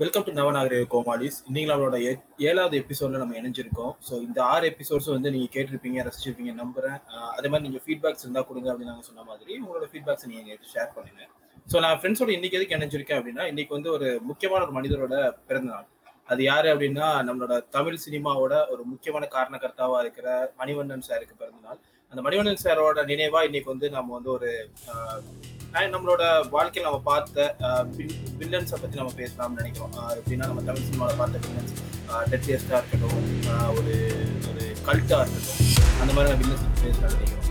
Welcome to நவநாகரிக கோமாலிஸ் இன்னைக்கு நம்மளோட ஏ- ஏழாவது எபிசோட்ல நம்ம இணைஞ்சிருக்கோம். ஸோ இந்த ஆறு எபிசோட்ஸ் வந்து நீங்க கேட்டிருப்பீங்க ரசிச்சிருப்பீங்க நம்புறேன். அதே மாதிரி நீங்க ஃபீட்பேக்ஸ் இருந்தா கொடுங்க அப்படின்னு நாங்க சொன்ன மாதிரி உங்களோட ஃபீட்பேக்ஸ் நீங்க ஷேர் பண்ணுங்க. ஸோ நான் ஃப்ரெண்ட்ஸோட இன்னைக்கு எதுக்கு இணைஞ்சிருக்கேன் அப்படின்னா இன்னைக்கு வந்து ஒரு முக்கியமான ஒரு மனிதரோட பிறந்த நாள் அது யாரு அப்படின்னா நம்மளோட தமிழ் சினிமாவோட ஒரு முக்கியமான காரணகர்த்தாவா இருக்கிற மணிவண்ணன் சாருக்கு பிறந்த நாள் அந்த மணிவண்ணன் சாரோட நினைவா இன்னைக்கு வந்து நம்ம வந்து ஒரு நம்மளோட வாழ்க்கையில் நம்ம பார்த்த வில்லன்ஸை பற்றி நம்ம பேசலாம்னு நினைக்கிறோம். எப்படின்னா நம்ம தமிழ் சினிமாவில் பார்த்த வில்லன்ஸ் டெட்லியஸ்டாக இருக்கட்டும் ஒரு ஒரு கல்ட்டாக இருக்கட்டும் அந்த மாதிரி வில்லன்ஸ் பற்றி பேசலாம்னு நினைக்கிறோம்.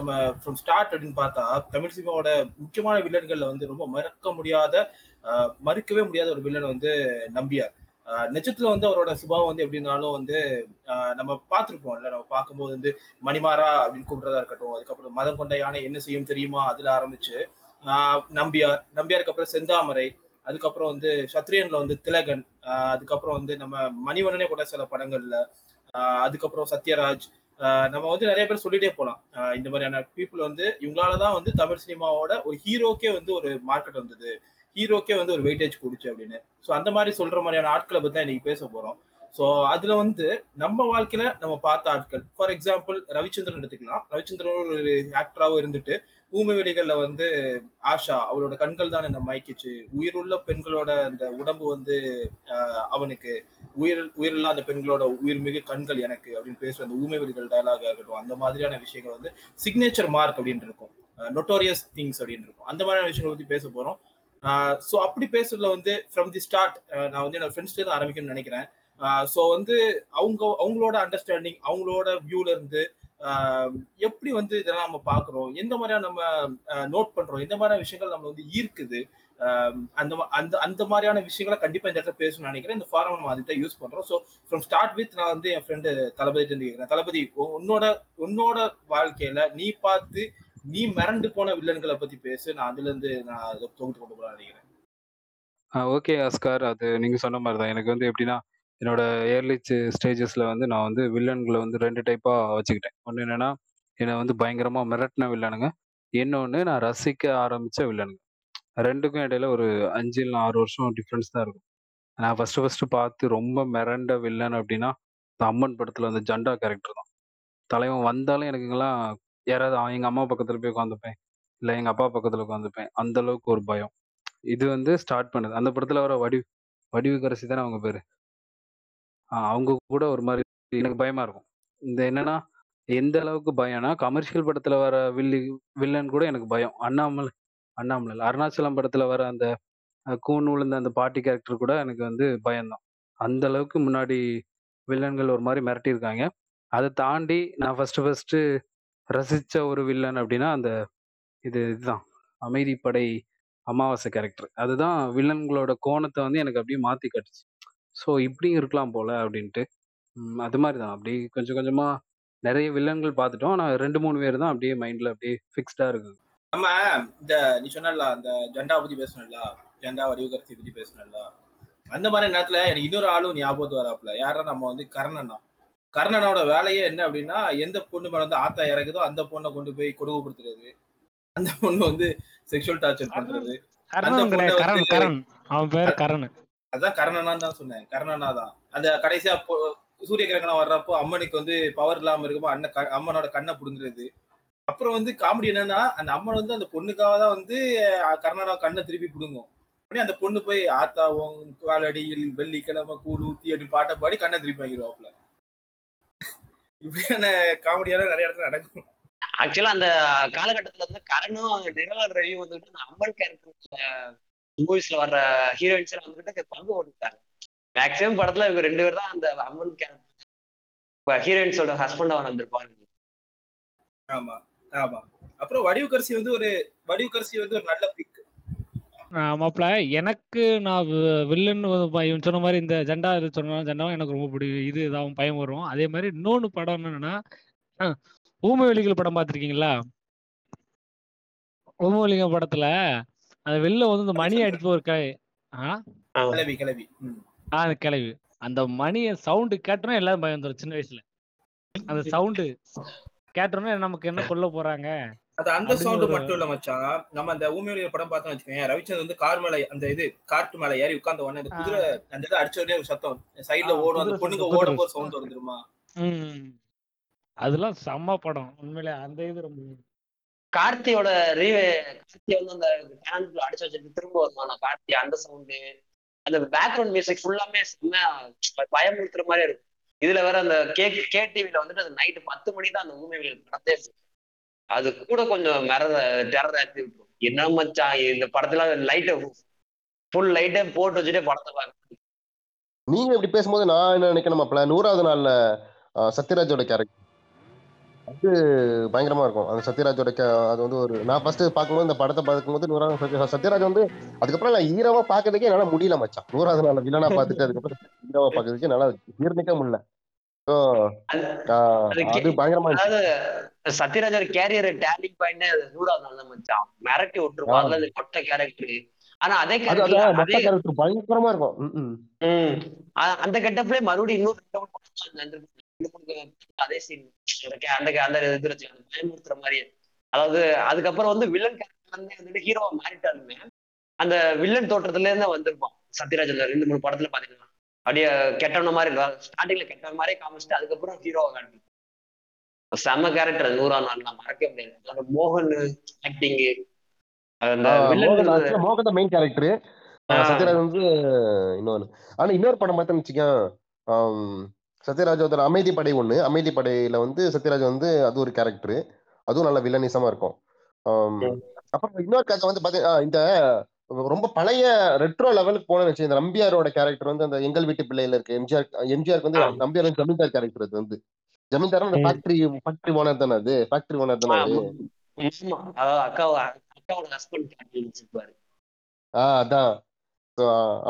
நம்ம ஃப்ரம் ஸ்டார்ட் அப்படின்னு பார்த்தா தமிழ் சினிமாவோட முக்கியமான வில்லன்கள்ல வந்து ரொம்ப மறக்க முடியாத மறுக்கவே முடியாத ஒரு வில்லன் வந்து நம்பியார். ஆஹ் வந்து அவரோட சுபாவம் வந்து எப்படினாலும் வந்து நம்ம பார்த்துருப்போம்ல நம்ம பார்க்கும்போது வந்து மணிமாரா அப்படின்னு கூப்பிடுறதா இருக்கட்டும் அதுக்கப்புறம் மதம் கொண்ட யானை என்ன செய்யும் தெரியுமா? அதுல ஆரம்பிச்சு நம்பியார் நம்பியாருக்கு அப்புறம் செந்தாமரை அதுக்கப்புறம் வந்து சத்ரியன்ல வந்து திலகன் அதுக்கப்புறம் வந்து நம்ம மணிவண்ணனே கூட சில படங்கள்ல அதுக்கப்புறம் சத்யராஜ் நம்ம வந்து நிறைய பேர் சொல்லிட்டே போலாம். இந்த மாதிரியான பீப்புள் வந்து இவங்களாலதான் வந்து தமிழ் சினிமாவோட ஒரு ஹீரோக்கே வந்து ஒரு மார்க்கெட் வந்தது. ஹீரோக்கே வந்து ஒரு வெயிட்டேஜ் கொடுச்சு அப்படின்னு. ஸோ அந்த மாதிரி சொல்ற மாதிரியான ஆட்களை பத்தி தான் இன்னைக்கு பேச போறோம். ஸோ அதுல வந்து நம்ம வாழ்க்கையில நம்ம பார்த்த ஆட்கள். ஃபார் எக்ஸாம்பிள் ரவிச்சந்திரன் எடுத்துக்கலாம். ரவிச்சந்திரன் ஒரு ஆக்டராகவும் இருந்துட்டு ஊமை வெளிகள்ல வந்து ஆஷா அவளோட கண்கள் தான் என்ன மயக்கிச்சு. உயிருள்ள பெண்களோட அந்த உடம்பு வந்து அவனுக்கு உயிர் உயிரில்லாத பெண்களோட உயிர் மிகு கண்கள் எனக்கு அப்படின்னு பேசுற அந்த ஊமை வெளிகள் டயலாக் ஆகட்டும் அந்த மாதிரியான விஷயங்கள் வந்து சிக்னேச்சர் மார்க் அப்படின்னு இருக்கும். நொட்டோரியஸ் திங்ஸ் அப்படின்னு இருக்கும். அந்த மாதிரியான விஷயங்களை பத்தி பேச போறோம். ஸோ அப்படி பேசுறதுல வந்து ஃப்ரம் தி ஸ்டார்ட் நான் வந்து என்னோட ஃப்ரெண்ட்ஸ்ல ஆரம்பிக்கணும்னு நினைக்கிறேன். ஸோ வந்து அவங்க அவங்களோட அண்டர்ஸ்டாண்டிங் அவங்களோட வியூல இருந்து எப்படி வந்து இதெல்லாம் நம்ம பார்க்குறோம்? எந்த மாதிரியான நம்ம நோட் பண்றோம்? எந்த மாதிரியான விஷயங்கள் நம்ம வந்து ஈர்க்குது? அந்த அந்த அந்த மாதிரியான விஷயங்களை கண்டிப்பா இந்த இடத்துல பேசணும்னு நினைக்கிறேன். இந்த ஃபாரம் நம்ம அதுதான் யூஸ் பண்றோம். ஸோ ஃப்ரம் ஸ்டார்ட் வித் நான் வந்து என் ஃப்ரெண்டு தளபதி கேட்குறேன் கேட்கிறேன் தளபதி உன்னோட உன்னோட வாழ்க்கையில நீ பார்த்து நீ மிரண்டு போன வில்லன்களை பத்தி பேசு. நான் அதுல இருந்து நான் அதை தொகுத்து கொண்டு போக நினைக்கிறேன். ஓகே அஸ்கார் அது நீங்க சொன்ன மாதிரி தான் எனக்கு வந்து எப்படின்னா என்னோட ஏர்லி ஸ்டேஜஸ்ல வந்து நான் வந்து வில்லன்களை வந்து ரெண்டு டைப்பா வச்சுக்கிட்டேன். ஒன்று என்னன்னா என்னை வந்து பயங்கரமா மிரட்டின வில்லனுங்க. இன்னொன்று நான் ரசிக்க ஆரம்பிச்ச வில்லனுங்க. ரெண்டுக்கும் இடையில ஒரு அஞ்சு இல்லை ஆறு வருஷம் டிஃப்ரென்ஸ் தான் இருக்கும். நான் ஃபர்ஸ்ட் ஃபர்ஸ்ட் பார்த்து ரொம்ப மிரண்ட வில்லன் அப்படின்னா இந்த அம்மன் படத்துல அந்த ஜண்டா கேரக்டர் தான். தலைவன் வந்தாலும் எனக்குங்கெல்லாம் யாராவது எங்கள் எங்க அம்மா பக்கத்துல போய் உட்காந்துப்பேன். இல்லை எங்க அப்பா பக்கத்துல உட்காந்துப்பேன். அந்த அளவுக்கு ஒரு பயம். இது வந்து ஸ்டார்ட் பண்ணுது. அந்த படத்துல வர வடி வடிவுக்கரசி தானே அவங்க பேரு? அவங்க கூட ஒரு மாதிரி எனக்கு பயமா இருக்கும். இந்த என்னன்னா எந்த அளவுக்கு பயம்னா கமர்ஷியல் படத்துல வர வில்லி வில்லன் கூட எனக்கு பயம். அண்ணாமலை அண்ணாமலை இல்ல, அருணாச்சலம் படத்துல வர அந்த கூன் விழுந்த அந்த பாட்டி கேரக்டர் கூட எனக்கு வந்து பயம்தான். அந்த அளவுக்கு முன்னாடி வில்லன்கள் ஒரு மாதிரி மிரட்டியிருக்காங்க அதை தாண்டி நான் ஃபர்ஸ்ட் ஃபர்ஸ்ட் ரசிச்ச ஒரு வில்லன் அப்படின்னா அந்த இது இதுதான். அமைதிப்படை அமாவாசை கேரக்டர் அதுதான் வில்லன்களோட கோணத்தை வந்து எனக்கு அப்படியே மாத்தி காட்டுச்சு. ஸோ இப்படியும் இருக்கலாம் போல அப்படின்ட்டு. ம், அது மாதிரி தான். அப்படி கொஞ்சம் கொஞ்சமா நிறைய வில்லன்கள் பார்த்துட்டோம். ஆனால் ரெண்டு மூணு பேர் தான் அப்படியே மைண்ட்ல அப்படியே ஃபிக்ஸ்டா இருக்கு நம்ம இந்த நீ சொன்னல அந்த ஜெண்டா பத்தி பேசணும்ல ஜெண்டா வடிவகரத்தை பத்தி பேசணும்ல அந்த மாதிரி நேரத்துல எனக்கு இன்னொரு ஆளும் ஞாபகத்து வராப்புல. யாரா நம்ம வந்து கர்ணனா. கர்ணனோட வேலையே என்ன அப்படின்னா எந்த பொண்ணு மேல வந்து ஆத்தா இறக்குதோ அந்த பொண்ணை கொண்டு போய் கொடுமைப்படுத்துறது. அந்த பொண்ணு வந்து செக்ஷுவல் டார்ச்சர் பண்றது. அந்த கரணன் பொண்ணை கிடையாது கரண் வந்து கரண். அவன் பேர் கரண் அதான் கர்ணனான்னு தான் சொன்னேன். கர்ணனா தான். அந்த கடைசியா சூரிய கிரகணம் வர்றப்போ அம்மனுக்கு வந்து பவர் இல்லாம இருக்குமோ அண்ணன் அம்மனோட கண்ணை புடுங்குறது. அப்புறம் வந்து காமெடி என்னன்னா அந்த அம்மன் வந்து அந்த பொண்ணுக்காக தான் வந்து அஹ், கண்ணை திருப்பி புடுங்கும். உடனே அந்த பொண்ணு போய் ஆத்தாவும் காலடியில் வெள்ளிக்கிழமை கூழ் ஊத்தி அப்படி பாட்டை பாடி கண்ணை திருப்பி வாங்கிடுவாப்ல இப்படியான காமெடியான நிறைய இடத்துல நடக்கும். ஆக்சுவலா அந்த காலகட்டத்துல வந்து கரணும் நிரவல் வந்துட்டு அந்த அம்மன் கேரக்டர் மூவிஸ்ல வர்ற ஹீரோயின்ஸ் வந்துட்டு பங்கு போட்டுட்டாங்க மேக்சிமம் படத்துல இவங்க ரெண்டு பேர் தான் அந்த அம்மன் கேரக்டர் ஹீரோயின்ஸோட ஹஸ்பண்டா வந்திருப்பாங்க ஆமா ஆமா. அப்புறம் வடிவுக்கரசி வந்து ஒரு வடிவுக்கரசி வந்து ஒரு நல்ல பிக் மாப்பிள எனக்கு நான் வில்லன் இவன் சொன்ன மாதிரி இந்த ஜெண்டா இது சொன்ன ஜெண்டாவும் எனக்கு ரொம்ப பிடிக்கும். இது இதாகவும் பயம் வரும். அதே மாதிரி இன்னொன்று படம் என்னன்னா அஹ், ஊமைவெளிகள் படம் பார்த்துருக்கீங்களா? ஊமைவெளிகள் படத்துல அந்த வெளில வந்து இந்த மணி அடித்து ஒரு கலை கிளவி கிளவி. ம். ஆ, அந்த கிளவி. அந்த மணியை சவுண்டு கேட்டோன்னே எல்லாரும் பயம் வந்துடும் சின்ன வயசுல. அந்த சவுண்டு கேட்டோன்னே நமக்கு என்ன கொல்ல போறாங்க? அது அந்த சவுண்ட் மட்டும் இல்ல மச்சான். நம்ம அந்த ஊமையுடைய படம் பார்த்தோம் வச்சுக்கோங்க ரவிச்சந்திரன் வந்து கார் மேல அந்த இது காட்டு மேல ஏறி உட்கார்ந்த உடனே அந்த குதிரை அந்த இதை அடிச்ச உடனே ஒரு சத்தம். சைடுல ஓடும் அந்த பொண்ணுங்க ஓடும் போது சவுண்ட் வந்துருமா? ம். அதெல்லாம் செம்ம படம். உண்மையிலே அந்த இது ரொம்ப கார்த்தியோட ரீவே கார்த்தி வந்து அந்த கேனுக்குள்ள அடிச்சு வச்சுட்டு திரும்ப வருவான்? கார்த்தி அந்த சவுண்டு அந்த பேக்ரவுண்ட் மியூசிக் ஃபுல்லாமே பயமுறுத்துற மாதிரி இருக்கும். இதுல வேற அந்த கே கே டிவில வந்துட்டு அது நைட்டு பத்து மணி தான் அந்த ஊமைகள் படத்தே அது கூட கொஞ்சம் மிரத டெரர் ஆத்தி விட்டுரும் என்ன மச்சான் இந்த படத்துல லைட்டை ஃபுல் லைட்டே போட்டு வச்சுட்டே படத்தை பார்க்க நீங்க இப்படி பேசும்போது நான் என்ன நினைக்கணும் மாப்பிள நூறாவது நாள்ல சத்யராஜோட கேரக்டர் அது பயங்கரமா இருக்கும். அந்த சத்யராஜோட அது வந்து ஒரு நான் ஃபர்ஸ்ட் பார்க்கும்போது இந்த படத்தை பார்க்கும்போது நூறாவது சத்ய- சத்யராஜ் வந்து அதுக்கப்புறம் நான் ஹீரோவா பார்க்கறதுக்கே என்னால முடியல மச்சான். நூறாவது நாள்ல வில்லனா பார்த்துட்டு அதுக்கப்புறம் ஹீரோவா பார்க்கறதுக்கே என்னால ஜீர்ணிக்க முடியல. அது பயங்கரமா சத்யராஜர் கேரியர் டேலிங் பாயிண்ட் நூறாவது நாள் தான் மச்சான். மிரட்டி விட்டுருவான் அதுல இந்த கொட்டை கேரக்டர் ஆனா அதே பயங்கரமா இருக்கும். அந்த கெட்டப்லயே மறுபடியும் அதே சீன் அந்த அந்த இது வச்சு பயமுறுத்துற மாதிரியே அதாவது அதுக்கப்புறம் வந்து வில்லன் கேரக்டர் வந்து வந்துட்டு ஹீரோவா மாறிட்டாலுமே அந்த வில்லன் தோற்றத்துல இருந்து வந்திருப்பான் சத்யராஜ் ரெண்டு மூணு படத்துல பாத்தீங்கன்னா அப்படியே கெட்டவன மாதிரி ஸ்டார்டிங்ல கெட்டவன மாதிரியே காமிச்சிட்டு அதுக்கப்புறம் ஹீரோவா காட்டி செம்ம கேரக்டர் நூறாம் நாள் நான் மறக்க முடியாது அந்த மோகன் ஆக்டிங் அந்த ஆஹ், வில்லன் மோகன் தான் மெயின் கேரக்டர். சத்யராஜ் வந்து இன்னொன்னு ஆனா இன்னொரு படம் பார்த்தேன்னு வச்சுக்கேன் சத்யராஜோட அமைதி படை ஒண்ணு. அமைதி படையில வந்து சத்யராஜ் வந்து அது ஒரு கேரக்டர் அதுவும் நல்ல வில்லனிசமா இருக்கும். அப்புறம் இன்னொரு கதை வந்து பாத்தீங்கன்னா இந்த ரொம்ப பழைய ரெட்ரோ லெவலுக்கு போனேன்னு வச்சு இந்த நம்பியாரோட கேரக்டர் வந்து அந்த எங்கள் வீட்டு பிள்ளையில இருக்கு எம்ஜிஆர் எம்ஜிஆருக்கு வந்து. நம்பியார் வந்து ஜமீன்தார் கேரக்டர் அது வந்து. ஜமீன்தார் அந்த. ஃபேக்டரி ஃபேக்டரி ஓனர் தானே அது? ஃபேக்டரி ஓனர் தானே அது? அக்காவை அக்காவோட ஹஸ்பண்ட் ஆஹ் அதான்.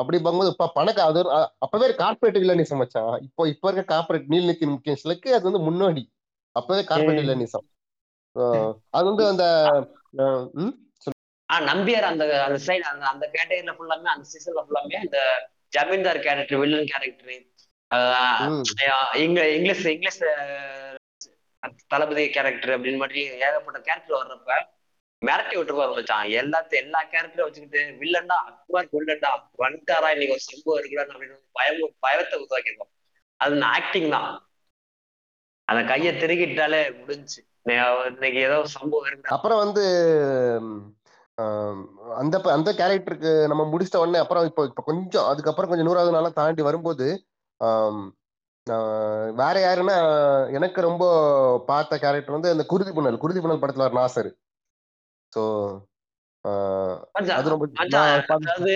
அப்படி பார்க்கும்போது இப்ப பணக்கா அது அப்பவே கார்பரேட் வில்லனிசம் மச்சான் இப்போ இப்ப இருக்க கார்பரேட் நீல்நித்தி முக்கியஸ்லுக்கு அது வந்து முன்னோடி அப்பவே கார்பரேட். வில்லனிசம் அது வந்து அந்த நம்பியார் அந்த அந்த சைடு அந்த அந்த கேட்டகரியில ஃபுல்லாமே அந்த சீசன்ல ஃபுல்லாமே இந்த ஜமீன்தார் கேரக்டர் வில்லன் கேரக்டர். இங்க இங்கிலீஷ் இங்கிலீஷ் தளபதி கேரக்டர் அப்படின்னு மாதிரி ஏகப்பட்ட கேரக்டர் வர்றப்ப மிரட்டி விட்டுருப்பாரு மச்சான். எல்லாத்தையும் எல்லா கேரக்டரும் வச்சுக்கிட்டு வில்லன்டா அக்பர் வில்லன்டா வந்துட்டாரா இன்னைக்கு ஒரு சம்பவம் இருக்குடா அப்படின்னு பயம் பயத்தை உருவாக்கிருப்பான். அது ஆக்டிங் தான். அந்த கையை திருகிட்டாலே முடிஞ்சு இன்னைக்கு ஏதோ ஒரு சம்பவம் இருக்கு அப்புறம் வந்து அந்த அந்த கேரக்டருக்கு நம்ம முடிச்சிட்ட உடனே அப்புறம் இப்போ இப்போ கொஞ்சம் அதுக்கப்புறம் கொஞ்சம் நூறாவது நாளாக தாண்டி வரும்போது ஆஹ், வேற யாருன்னா எனக்கு ரொம்ப பார்த்த கேரக்டர் வந்து அந்த குருதி புனல். குருதி புனல் படத்துல வர நாசர். மச்சான், அது ரொம்ப அதாவது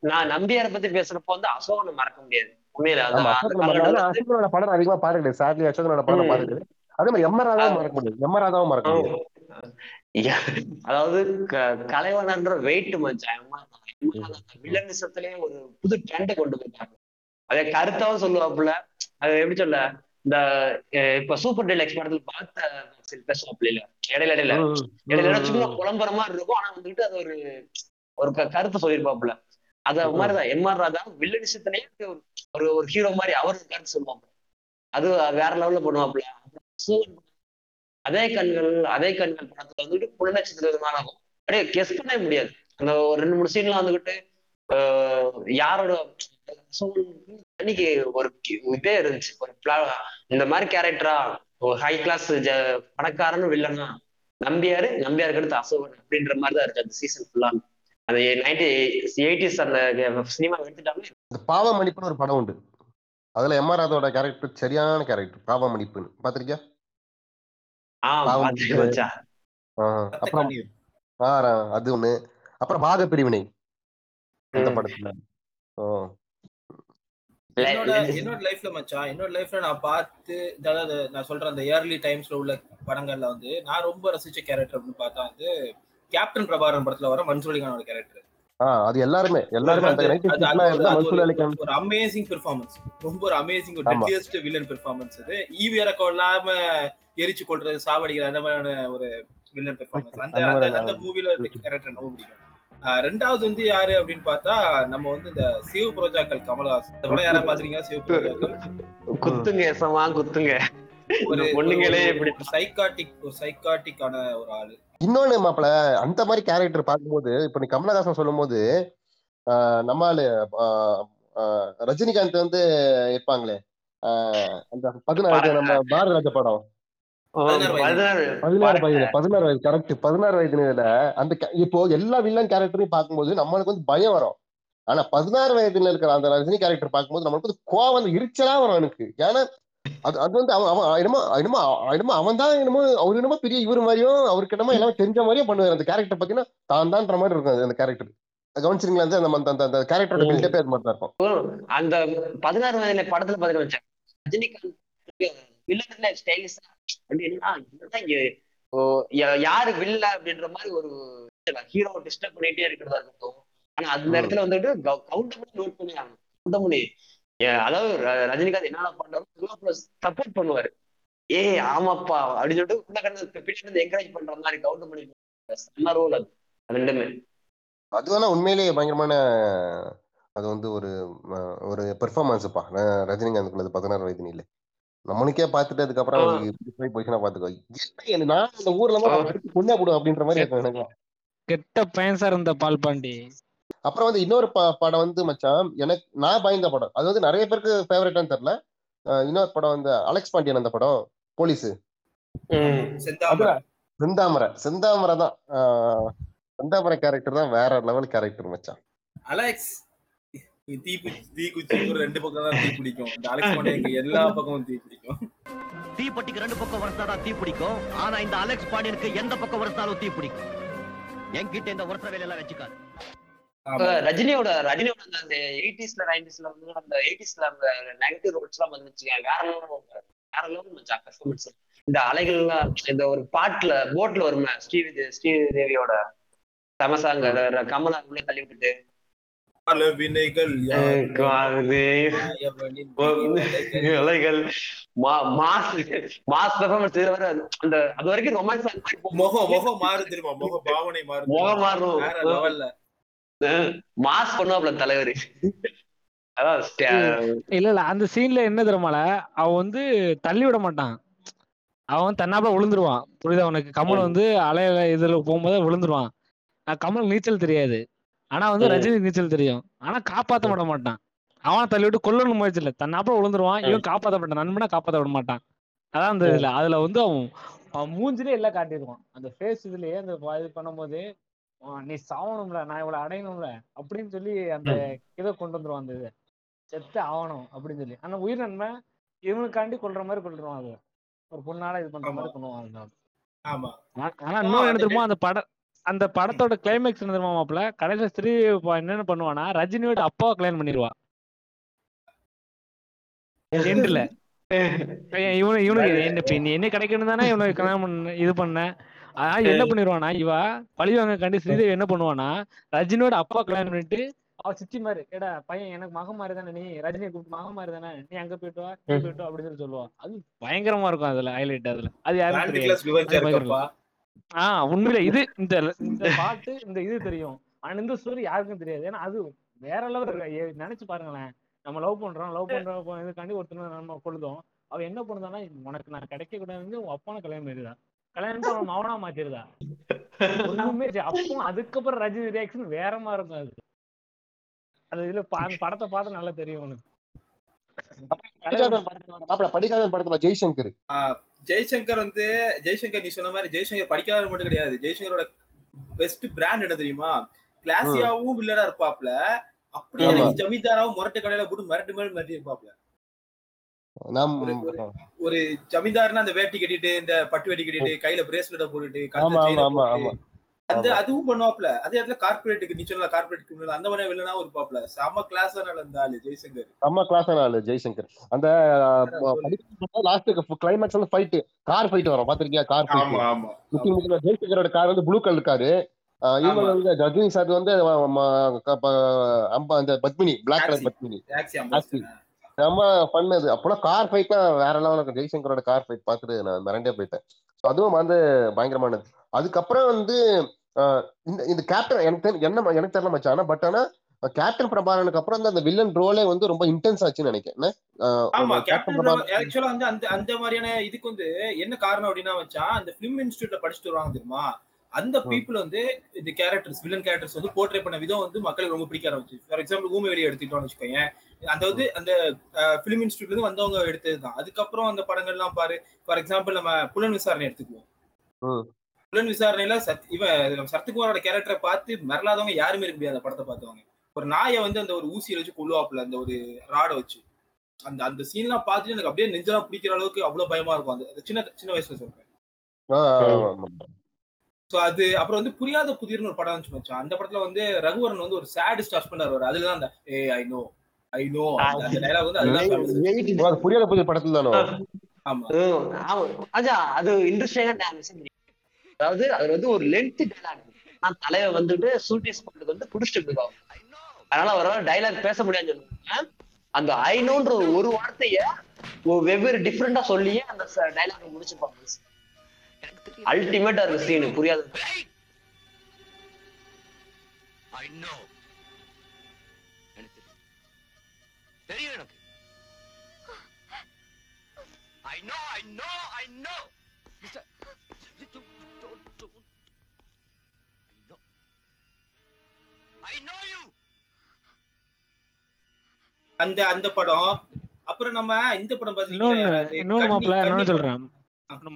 நான் நம்பியார பத்தி பேசுறப்போ வந்து அசோகனை மறக்க முடியாது. உண்மையில அசோகனோட படம் அதிகமா கிடையாது. சாட்லி அசோகனோட படம் கிடையாது. அதே மாதிரி எம் ஆர் ராதாவும் மறக்க முடியாது. எம் ராதாவும் மறக்க அதாவது க- கலைவனன்ற வெயிட் வில்லனிசத்திலேயே ஒரு புது ட்ரெண்டை கொண்டு போயிட்டாங்க அதே கருத்தாவும் சொல்லுவாப்புல. அது எப்படி சொல்ல? இந்த இப்ப சூப்பர் டெலக்ஸ் படத்துல பார்த்த பேசுவாப்புல இல்ல இடையில இடையில. இடையில ம், சும்மா ம். குழம்புற மாதிரி இருக்கும். ஆனா வந்துட்டு அது ஒரு ஒரு கருத்து சொல்லியிருப்பாப்புல. அது. மாதிரிதான். எம் ஆர் ராதா வில்லனிசத்திலேயே ஒரு ஒரு ஹீரோ மாதிரி அவர் கருத்து சொல்லுவாப்புல. அது வேற லெவல்ல பண்ணுவாப்புல. அதே கண்கள் அதே கண்கள் படத்துல வந்துட்டு புல நட்சத்திரமான அப்படியே கெஸ் பண்ணவே முடியாது. அந்த ஒரு ரெண்டு மூணு சீன்லாம் வந்துகிட்டு யாரோட அன்னைக்கு ஒரு இதே இருந்துச்சு. ஒரு இந்த மாதிரி கேரக்டரா ஹை கிளாஸ் பணக்காரன்னு வில்லனா நம்பியாரு நம்பியாருக்கு அடுத்து அசோகன் அப்படின்ற மாதிரி தான் இருக்கு அந்த சீசன் ஃபுல்லா அந்த நைன்டி எயிட்டிஸ் அந்த சினிமா எடுத்துட்டாங்கன்னா இந்த பாவமணிப்புன்னு ஒரு படம் உண்டு. அதுல எம் ஆர் ராதாவோட கேரக்டர் சரியான கேரக்டர் பாவமணிப்புன்னு. பாத்திருக்கியா? அப்புறம் அது ஒண்ணு. அப்புறம் பாக பிரிவினை அந்த. படத்துல. ஓ. என்னோட என்னோட லைஃப்ல மச்சான் என்னோட லைஃப்ல நான் பார்த்து அதாவது நான் சொல்றேன் அந்த இயர்லி டைம்ஸ்ல உள்ள படங்கள்ல வந்து நான் ரொம்ப ரசிச்ச கேரக்டர் அப்படின்னு பார்த்தா வந்து கேப்டன் பிரபாரன் படத்துல வர மன்சூலிகானோட கேரக்டர் அது எல்லாருமே எல்லாருமே ஒரு- அமேசிங் பெர்ஃபார்மன்ஸ் ரொம்ப ஒரு அமேசிங் ஒரு. டெட்டியஸ்ட் வில்லன் பெர்ஃபார்மன்ஸ் அது. ஈவி இறக்கம் இல்லாம எரிச்சு கொள்றது சாவடிக்கிற அந்த மாதிரியான ஒரு வில்லன் பெர்ஃபார்மன்ஸ் அந்த அந்த அந்த மாதிரி அந்த மூவில கேரக்டர் ரொம்ப பிடிக்கும். ரெண்டாவது வந்து யாரு அப்படின்னு பார்த்தா நம்ம வந்து இந்த சிவ புரோஜாக்கள் கமலஹாசன். இந்த படம் யாரா பாத்தீங்க சிவ புரோஜாக்கள். குத்துங்க எசமா குத்துங்க. ஒரு பொண்ணுங்களே இப்படி சைக்காட்டிக் ஒரு சைக்காட்டிக்கான ஒரு ஆளு. இன்னொன்னு மாப்பிள அந்த மாதிரி கேரக்டர் பார்க்கும்போது இப்ப நீ கமலஹாசன் சொல்லும்போது ஆஹ் நம்ம ஆளு ரஜினிகாந்த் வந்து இருப்பாங்களே ஆஹ் அந்த பதினாறு நம்ம பாரதிராஜ படம். பதினாறு வயது. பதினாறு கரெக்ட் வயதுல அந்த இப்போ எல்லா வில்லன் கேரக்டரையும் பார்க்கும்போது நம்மளுக்கு வந்து பயம் வரும். ஆனா பதினாறு வயதுல இருக்கிற அந்த ரஜினி கேரக்டர் பார்க்கும்போது நம்மளுக்கு வந்து கோவம் எரிச்சலா வரும் எனக்கு ஏன்னா அது அது வந்து அவன் அவன் என்னமோ என்னமோ என்னமோ அவன் தான் என்னமோ அவர் என்னமோ பெரிய இவர் மாதிரியும் அவருக்கு என்னமோ எல்லாமே தெரிஞ்ச மாதிரியும் பண்ணுவார். அந்த கேரக்டர் பாத்தீங்கன்னா தான் தான்ற மாதிரி இருக்கும் அது அந்த கேரக்டர் கவனிச்சிருங்களா அந்த அந்த- அந்த கேரக்டரோட. பில்டப்பே அது மாதிரி தான் இருக்கும் அந்த பதினாறு வயதுல படத்துல பாத்துட்டு வச்சேன் ரஜினிகாந்த் வில்லன்ல ஸ்டைலிஷா அப்படின்னா யாரு வில்ல அப்படின்ற மாதிரி ஒரு ஹீரோ டிஸ்டர்ப் பண்ணிட்டே இருக்கிறதா இருக்கட்டும். ஆனா அந்த. இடத்துல வந்துட்டு கவுண்டமணி நோட் பண்ணி கவுண்டமணி அதாவது ரஜினிகாந்த் என்னென்ன பண்றாரோ சப்போர்ட் பண்ணுவாரு. ஏய் ஆமாப்பா அப்படின்னு சொல்லிட்டு உள்ள கடந்து பின்னாடி இருந்து என்கரேஜ் பண்ற மாதிரி கவுண்டமணி செம்ம ரோல் அது. அது ரெண்டுமே. அது வேணா உண்மையிலேயே பயங்கரமான அது வந்து ஒரு ஒரு பெர்ஃபார்மன்ஸ்ப்பா ரஜினிகாந்த் பதினாறு வயது இல்லை நம்மளுக்கே பார்த்துட்டு அதுக்கப்புறம் ஆ. அவருக்கு போய் பொசிஷனா பாத்துக்கோ என்ன நான் இந்த ஊர்ல இருந்து கொண்டே போடும் அப்படின்ற மாதிரி இருக்கும் எனக்கு கெட்ட பையன் சார் இந்த பால் பாண்டி அப்புறம் வந்து இன்னொரு ப- படம் வந்து மச்சான் எனக்கு நான் பயந்த படம். அது வந்து நிறைய பேருக்கு ஃபேவரட்டான்னு தெரியல. இன்னொரு படம் வந்து அலெக்ஸ் பாண்டியன் அந்த படம் போலீஸ். செந்தாமரை. செந்தாமரை. செந்தாமரை தான். செந்தாமரை கேரக்டர் தான் வேற லெவல் கேரக்டர் மச்சான். அலெக்ஸ். நீ தீ பிடி- தீ குச்சி ஒரு ரெண்டு பக்கம் தான் தீ பிடிக்கும். இந்த அலெக்ஸ் பாண்டியனுக்கு எல்லா பக்கமும் தீ பிடிக்கும். தீப்பெட்டிக்கு ரெண்டு பக்கம் வரத்தாதான் தீ பிடிக்கும். ஆனா இந்த அலெக்ஸ் பாண்டியனுக்கு எந்த பக்கம் வரத்தாலும் தீ பிடிக்கும். என்கிட்ட இந்த ஒருத்தர வேலையெல்லாம் வச்சுக்காது. ரஜினியோட ரஜினியோட அந்த- எயிட்டிஸ்ல நைன்டிஸ்ல வந்து அந்த எயிட்டிஸ்ல அந்த நெகட்டிவ் ரோல்ஸ் எல்லாம் வந்துச்சு. வேற வேற லெவல் மச்சான் பெர்ஃபார்மன்ஸ் இந்த அலைகள்லாம் இந்த ஒரு பாட்டுல போட்ல வருமே ஸ்ரீ ஸ்ரீதேவியோட சமசாங்க கமலா உள்ள தள்ளி விட்டுட்டு. பல வினைகள் மாஸ் பெர்ஃபார்மன்ஸ் வர அந்த அது வரைக்கும் ரொமான்ஸ் முகம் முகம் மாறு தெரியுமா? முக பாவனை மாறு முகம் மாறும். வேற லெவல்ல மாஸ் பண்ணுவாப்ல தலைவர். இல்ல இல்ல அந்த சீன்ல என்ன தெரியுமால? அவன் வந்து தள்ளி விட மாட்டான். அவன் தன்னாப்புல விழுந்துருவான். புரியுதா உனக்கு? கமல் வந்து அலையில இதுல போகும்போது விழுந்துருவான். கமல் நீச்சல் தெரியாது. ஆனா வந்து. ரஜினி நீச்சல் தெரியும். ஆனா காப்பாத்த விட மாட்டான். அவனை தள்ளி விட்டு கொல்லணும் முயற்சி இல்ல. தன்னாப்புல விழுந்துருவான். இவன் காப்பாத்த மாட்டான் நண்பனா காப்பாத்த விட மாட்டான். அதான் அந்த இதுல. அதுல வந்து அவன் மூஞ்சிலே எல்லாம் காட்டிடுவான் அந்த ஃபேஸ் இதுலயே அந்த இது பண்ணும்போது "ஆ, நீ சாவணும்ல. நான் இவ்வளவு அடையணும்ல. அப்படின்னு சொல்லி அந்த இதை கொண்டு வந்துருவான் அந்த இதை. செத்து ஆகணும் அப்படின்னு சொல்லி. ஆனா உயிர் நன்மை இவனுக்காண்டி கொல்ற மாதிரி கொல்றான் அது. ஒரு பொண்ணால இது பண்ற மாதிரி பண்ணுவான் ஆனா- இன்னும் என்ன தெரியுமா? அந்த படம் அந்த படத்தோட கிளைமேக்ஸ் தெரியுமா மாப்பிள கடைசியில ஸ்ரீ என்னென்ன பண்ணுவானா ரஜினியோட அப்பாவை கல்யாணம் பண்ணிடுவா. எண்டுல இவனு இவனுக்கு என்ன என்ன கிடைக்கணும் தானே இவனுக்கு கல்யாணம் பண்ண இது பண்ண. ஆனா என்ன பண்ணிடுவானா இவ பழி வாங்க கண்டி ஸ்ரீதேவி என்ன பண்ணுவானா ரஜினியோட அப்பா கல்யாணம் பண்ணிட்டு அவ சித்தி மாதிரி ஏடா பையன் எனக்கு மகன் மாதிரி தானே நீ ரஜினியை கூப்பிட்டு மகன் மாதிரி தானே நீ அங்க போயிட்டு வா போயிட்டு அப்படின்னு சொல்லி சொல்லுவா. அது பயங்கரமா இருக்கும் அதுல ஹைலைட் அதுல. அது யாரும் ஆஹ் உண்மையில இது இந்த இந்த பாட்டு இந்த இது தெரியும். ஆனா இந்த ஸ்டோரி யாருக்கும் தெரியாது. ஏன்னா அது வேற லெவல் நினைச்சு பாருங்களேன். நம்ம லவ் பண்றோம் லவ் பண்றோம் இதுக்காண்டி ஒருத்தர் நம்ம கொள்ளுதோம் அவ என்ன பண்ணுதானா உனக்கு நான் கிடைக்க கூடாது உன் அப்பான கல்யாணம் பண்ணிருதா கல்யாணம் பண்ணிட்டு அவன் மௌனா மாத்திருதா ஒண்ணுமே. அப்போ அதுக்கப்புறம் ரஜினி ரியாக்ஷன் வேற மாதிரி இருக்கும் அது. அது இதுல பா- அந்த படத்தை பார்த்து நல்லா தெரியும் உனக்கு. படிக்காதவன் படத்துல ஜெய்சங்கர். ஜெய்சங்கர் வந்து ஜெய்சங்கர் நீ சொன்ன மாதிரி ஜெய்சங்கர் படிக்காதவர் மட்டும் கிடையாது. ஜெய்சங்கரோட பெஸ்ட் பிராண்ட் என்ன தெரியுமா? கிளாசியாவும் வில்லரா இருப்பாப்ல. அப்படியே ஜமீன்தாராவும் முரட்டு கடையில போட்டு மிரட்டு மாதிரி மிரட்டி இருப்பாப்ல. ஒரு ஜமீன்தார்னா அந்த வேட்டி கட்டிட்டு இந்த பட்டு வேட்டி கட்டிட்டு கையில பிரேஸ்லெட்ட போட்டுட்டு அந்த அதுவும் பண்ணுவாப்ல. அதே இடத்துல கார்பரேட்டுக்கு நீ சொன்ன கார்பரேட் அந்த மாதிரி வில்லனாவும் இருப்பாப்ல செம கிளாஸ் நடந்தாரு ஜெய்சங்கர். செம்ம கிளாஸ் ஆளு ஜெய்சங்கர். அந்த லாஸ்ட் கிளைமேக்ஸ் வந்து ஃபைட் கார் ஃபைட் வரும் பாத்திருக்கியா? கார் ஃபைட் ஆமா ஆமா. முக்கிய ஜெய்சங்கரோட கார் வந்து ப்ளூ கலர் காரு இவங்க. வந்து ரஜினி சார் வந்து அந்த பத்மினி பிளாக் கலர் பத்மினி. செம்ம பண்ணது அப்போலாம் கார் ஃபைட்லாம் வேற லெவலில் இருக்கும் ஜெய்சங்கரோட கார் ஃபைட் பார்த்துட்டு நான் மிரண்டே போயிட்டேன். அதுவும் வந்து பயங்கரமானது. அதுக்கப்புறம் வந்து இந்த இந்த கேப்டன் எனக்கு என்ன எனக்கு தெரியல மச்சான். பட் ஆனா கேப்டன் பிரபாகரனுக்கு அப்புறம் தான் அந்த வில்லன் ரோலே வந்து ரொம்ப இன்டென்ஸ் ஆச்சுன்னு நினைக்கிறேன். ஆமா கேப்டன் ஆக்சுவலா வந்து அந்த அந்த மாதிரியான இதுக்கு வந்து என்ன காரணம் அப்படின்னா வச்சா அந்த பிலிம் இன்ஸ்டியூட்ல படிச்சுட்டு வருவாங்க தெரியுமா? அந்த. பீப்புள் வந்து இந்த கேரக்டர்ஸ் வில்லன் கேரக்டர்ஸ் வந்து போர்ட்ரே பண்ண விதம் வந்து மக்களுக்கு ரொம்ப பிடிக்க ஆரம்பிச்சு ஃபார் எக்ஸாம்பிள் ஊமை வெளியே எடுத்துக்கிட்டோம்னு வச்சுக்கோங்க அந்த வந்து அந்த பிலிம் இன்ஸ்டியூட்ல இருந்து வந்தவங்க எடுத்ததுதான். அதுக்கப்புறம் அந்த படங்கள்லாம் பாரு. ஃபார் எக்ஸாம்பிள் நம்ம புலன் விசாரணை எடுத்துக்குவோம். புலன் விசாரணையில சத் இவன் சரத்குமாரோட கேரக்டரை பார்த்து மிரளாதவங்க யாருமே இருக்க முடியாது அந்த படத்தை பார்த்தவங்க. ஒரு நாயை வந்து அந்த ஒரு ஊசியை வச்சு கொள்ளுவாப்புல அந்த ஒரு ராடை வச்சு. அந்த அந்த சீன்லாம் பார்த்துட்டு எனக்கு அப்படியே நெஞ்செல்லாம் பிடிக்கிற அளவுக்கு அவ்வளவு பயமா இருக்கும். அந்த சின்ன சின்ன வயசுல சொல்றேன். சோ அது அப்புறம் வந்து புரியாத புதிர்னு ஒரு படம் வந்துச்சு அந்த படத்துல வந்து ரகுவரன் வந்து ஒரு சேட் ஹஸ்பண்ட் வருவார் அதுலதான் அந்த ஏ ஐ நோ ஐ நோ அந்த டைலாக் வந்து அதுதான் புரியாத புதிய படத்துல தானோ ஆமா. அது இன்ட்ரெஸ்டிங்கா விஷயம் அதாவது அது வந்து ஒரு லென்த் டைலாக் நான் தலைவர் வந்துட்டு சூட்டிஸ் பண்ணுறது வந்து குடிச்சிட்டு அதனால அவரால் டைலாக் பேச முடியாதுன்னு சொல்லுவாங்க. அந்த ஐநோன்ற ஒரு வார்த்தைய வெவ்வேறு டிஃப்ரெண்டா சொல்லியே அந்த டைலாக் முடிச்சிருப்பாங்க. அல்டிமேட்டா இருக்கு சீனு புரியாது. தெரியும் எனக்கு. I know, I know, I know. அந்த அந்த படம். அப்புறம் நம்ம இந்த படம் பாத்தீங்கன்னா சொல்றேன்?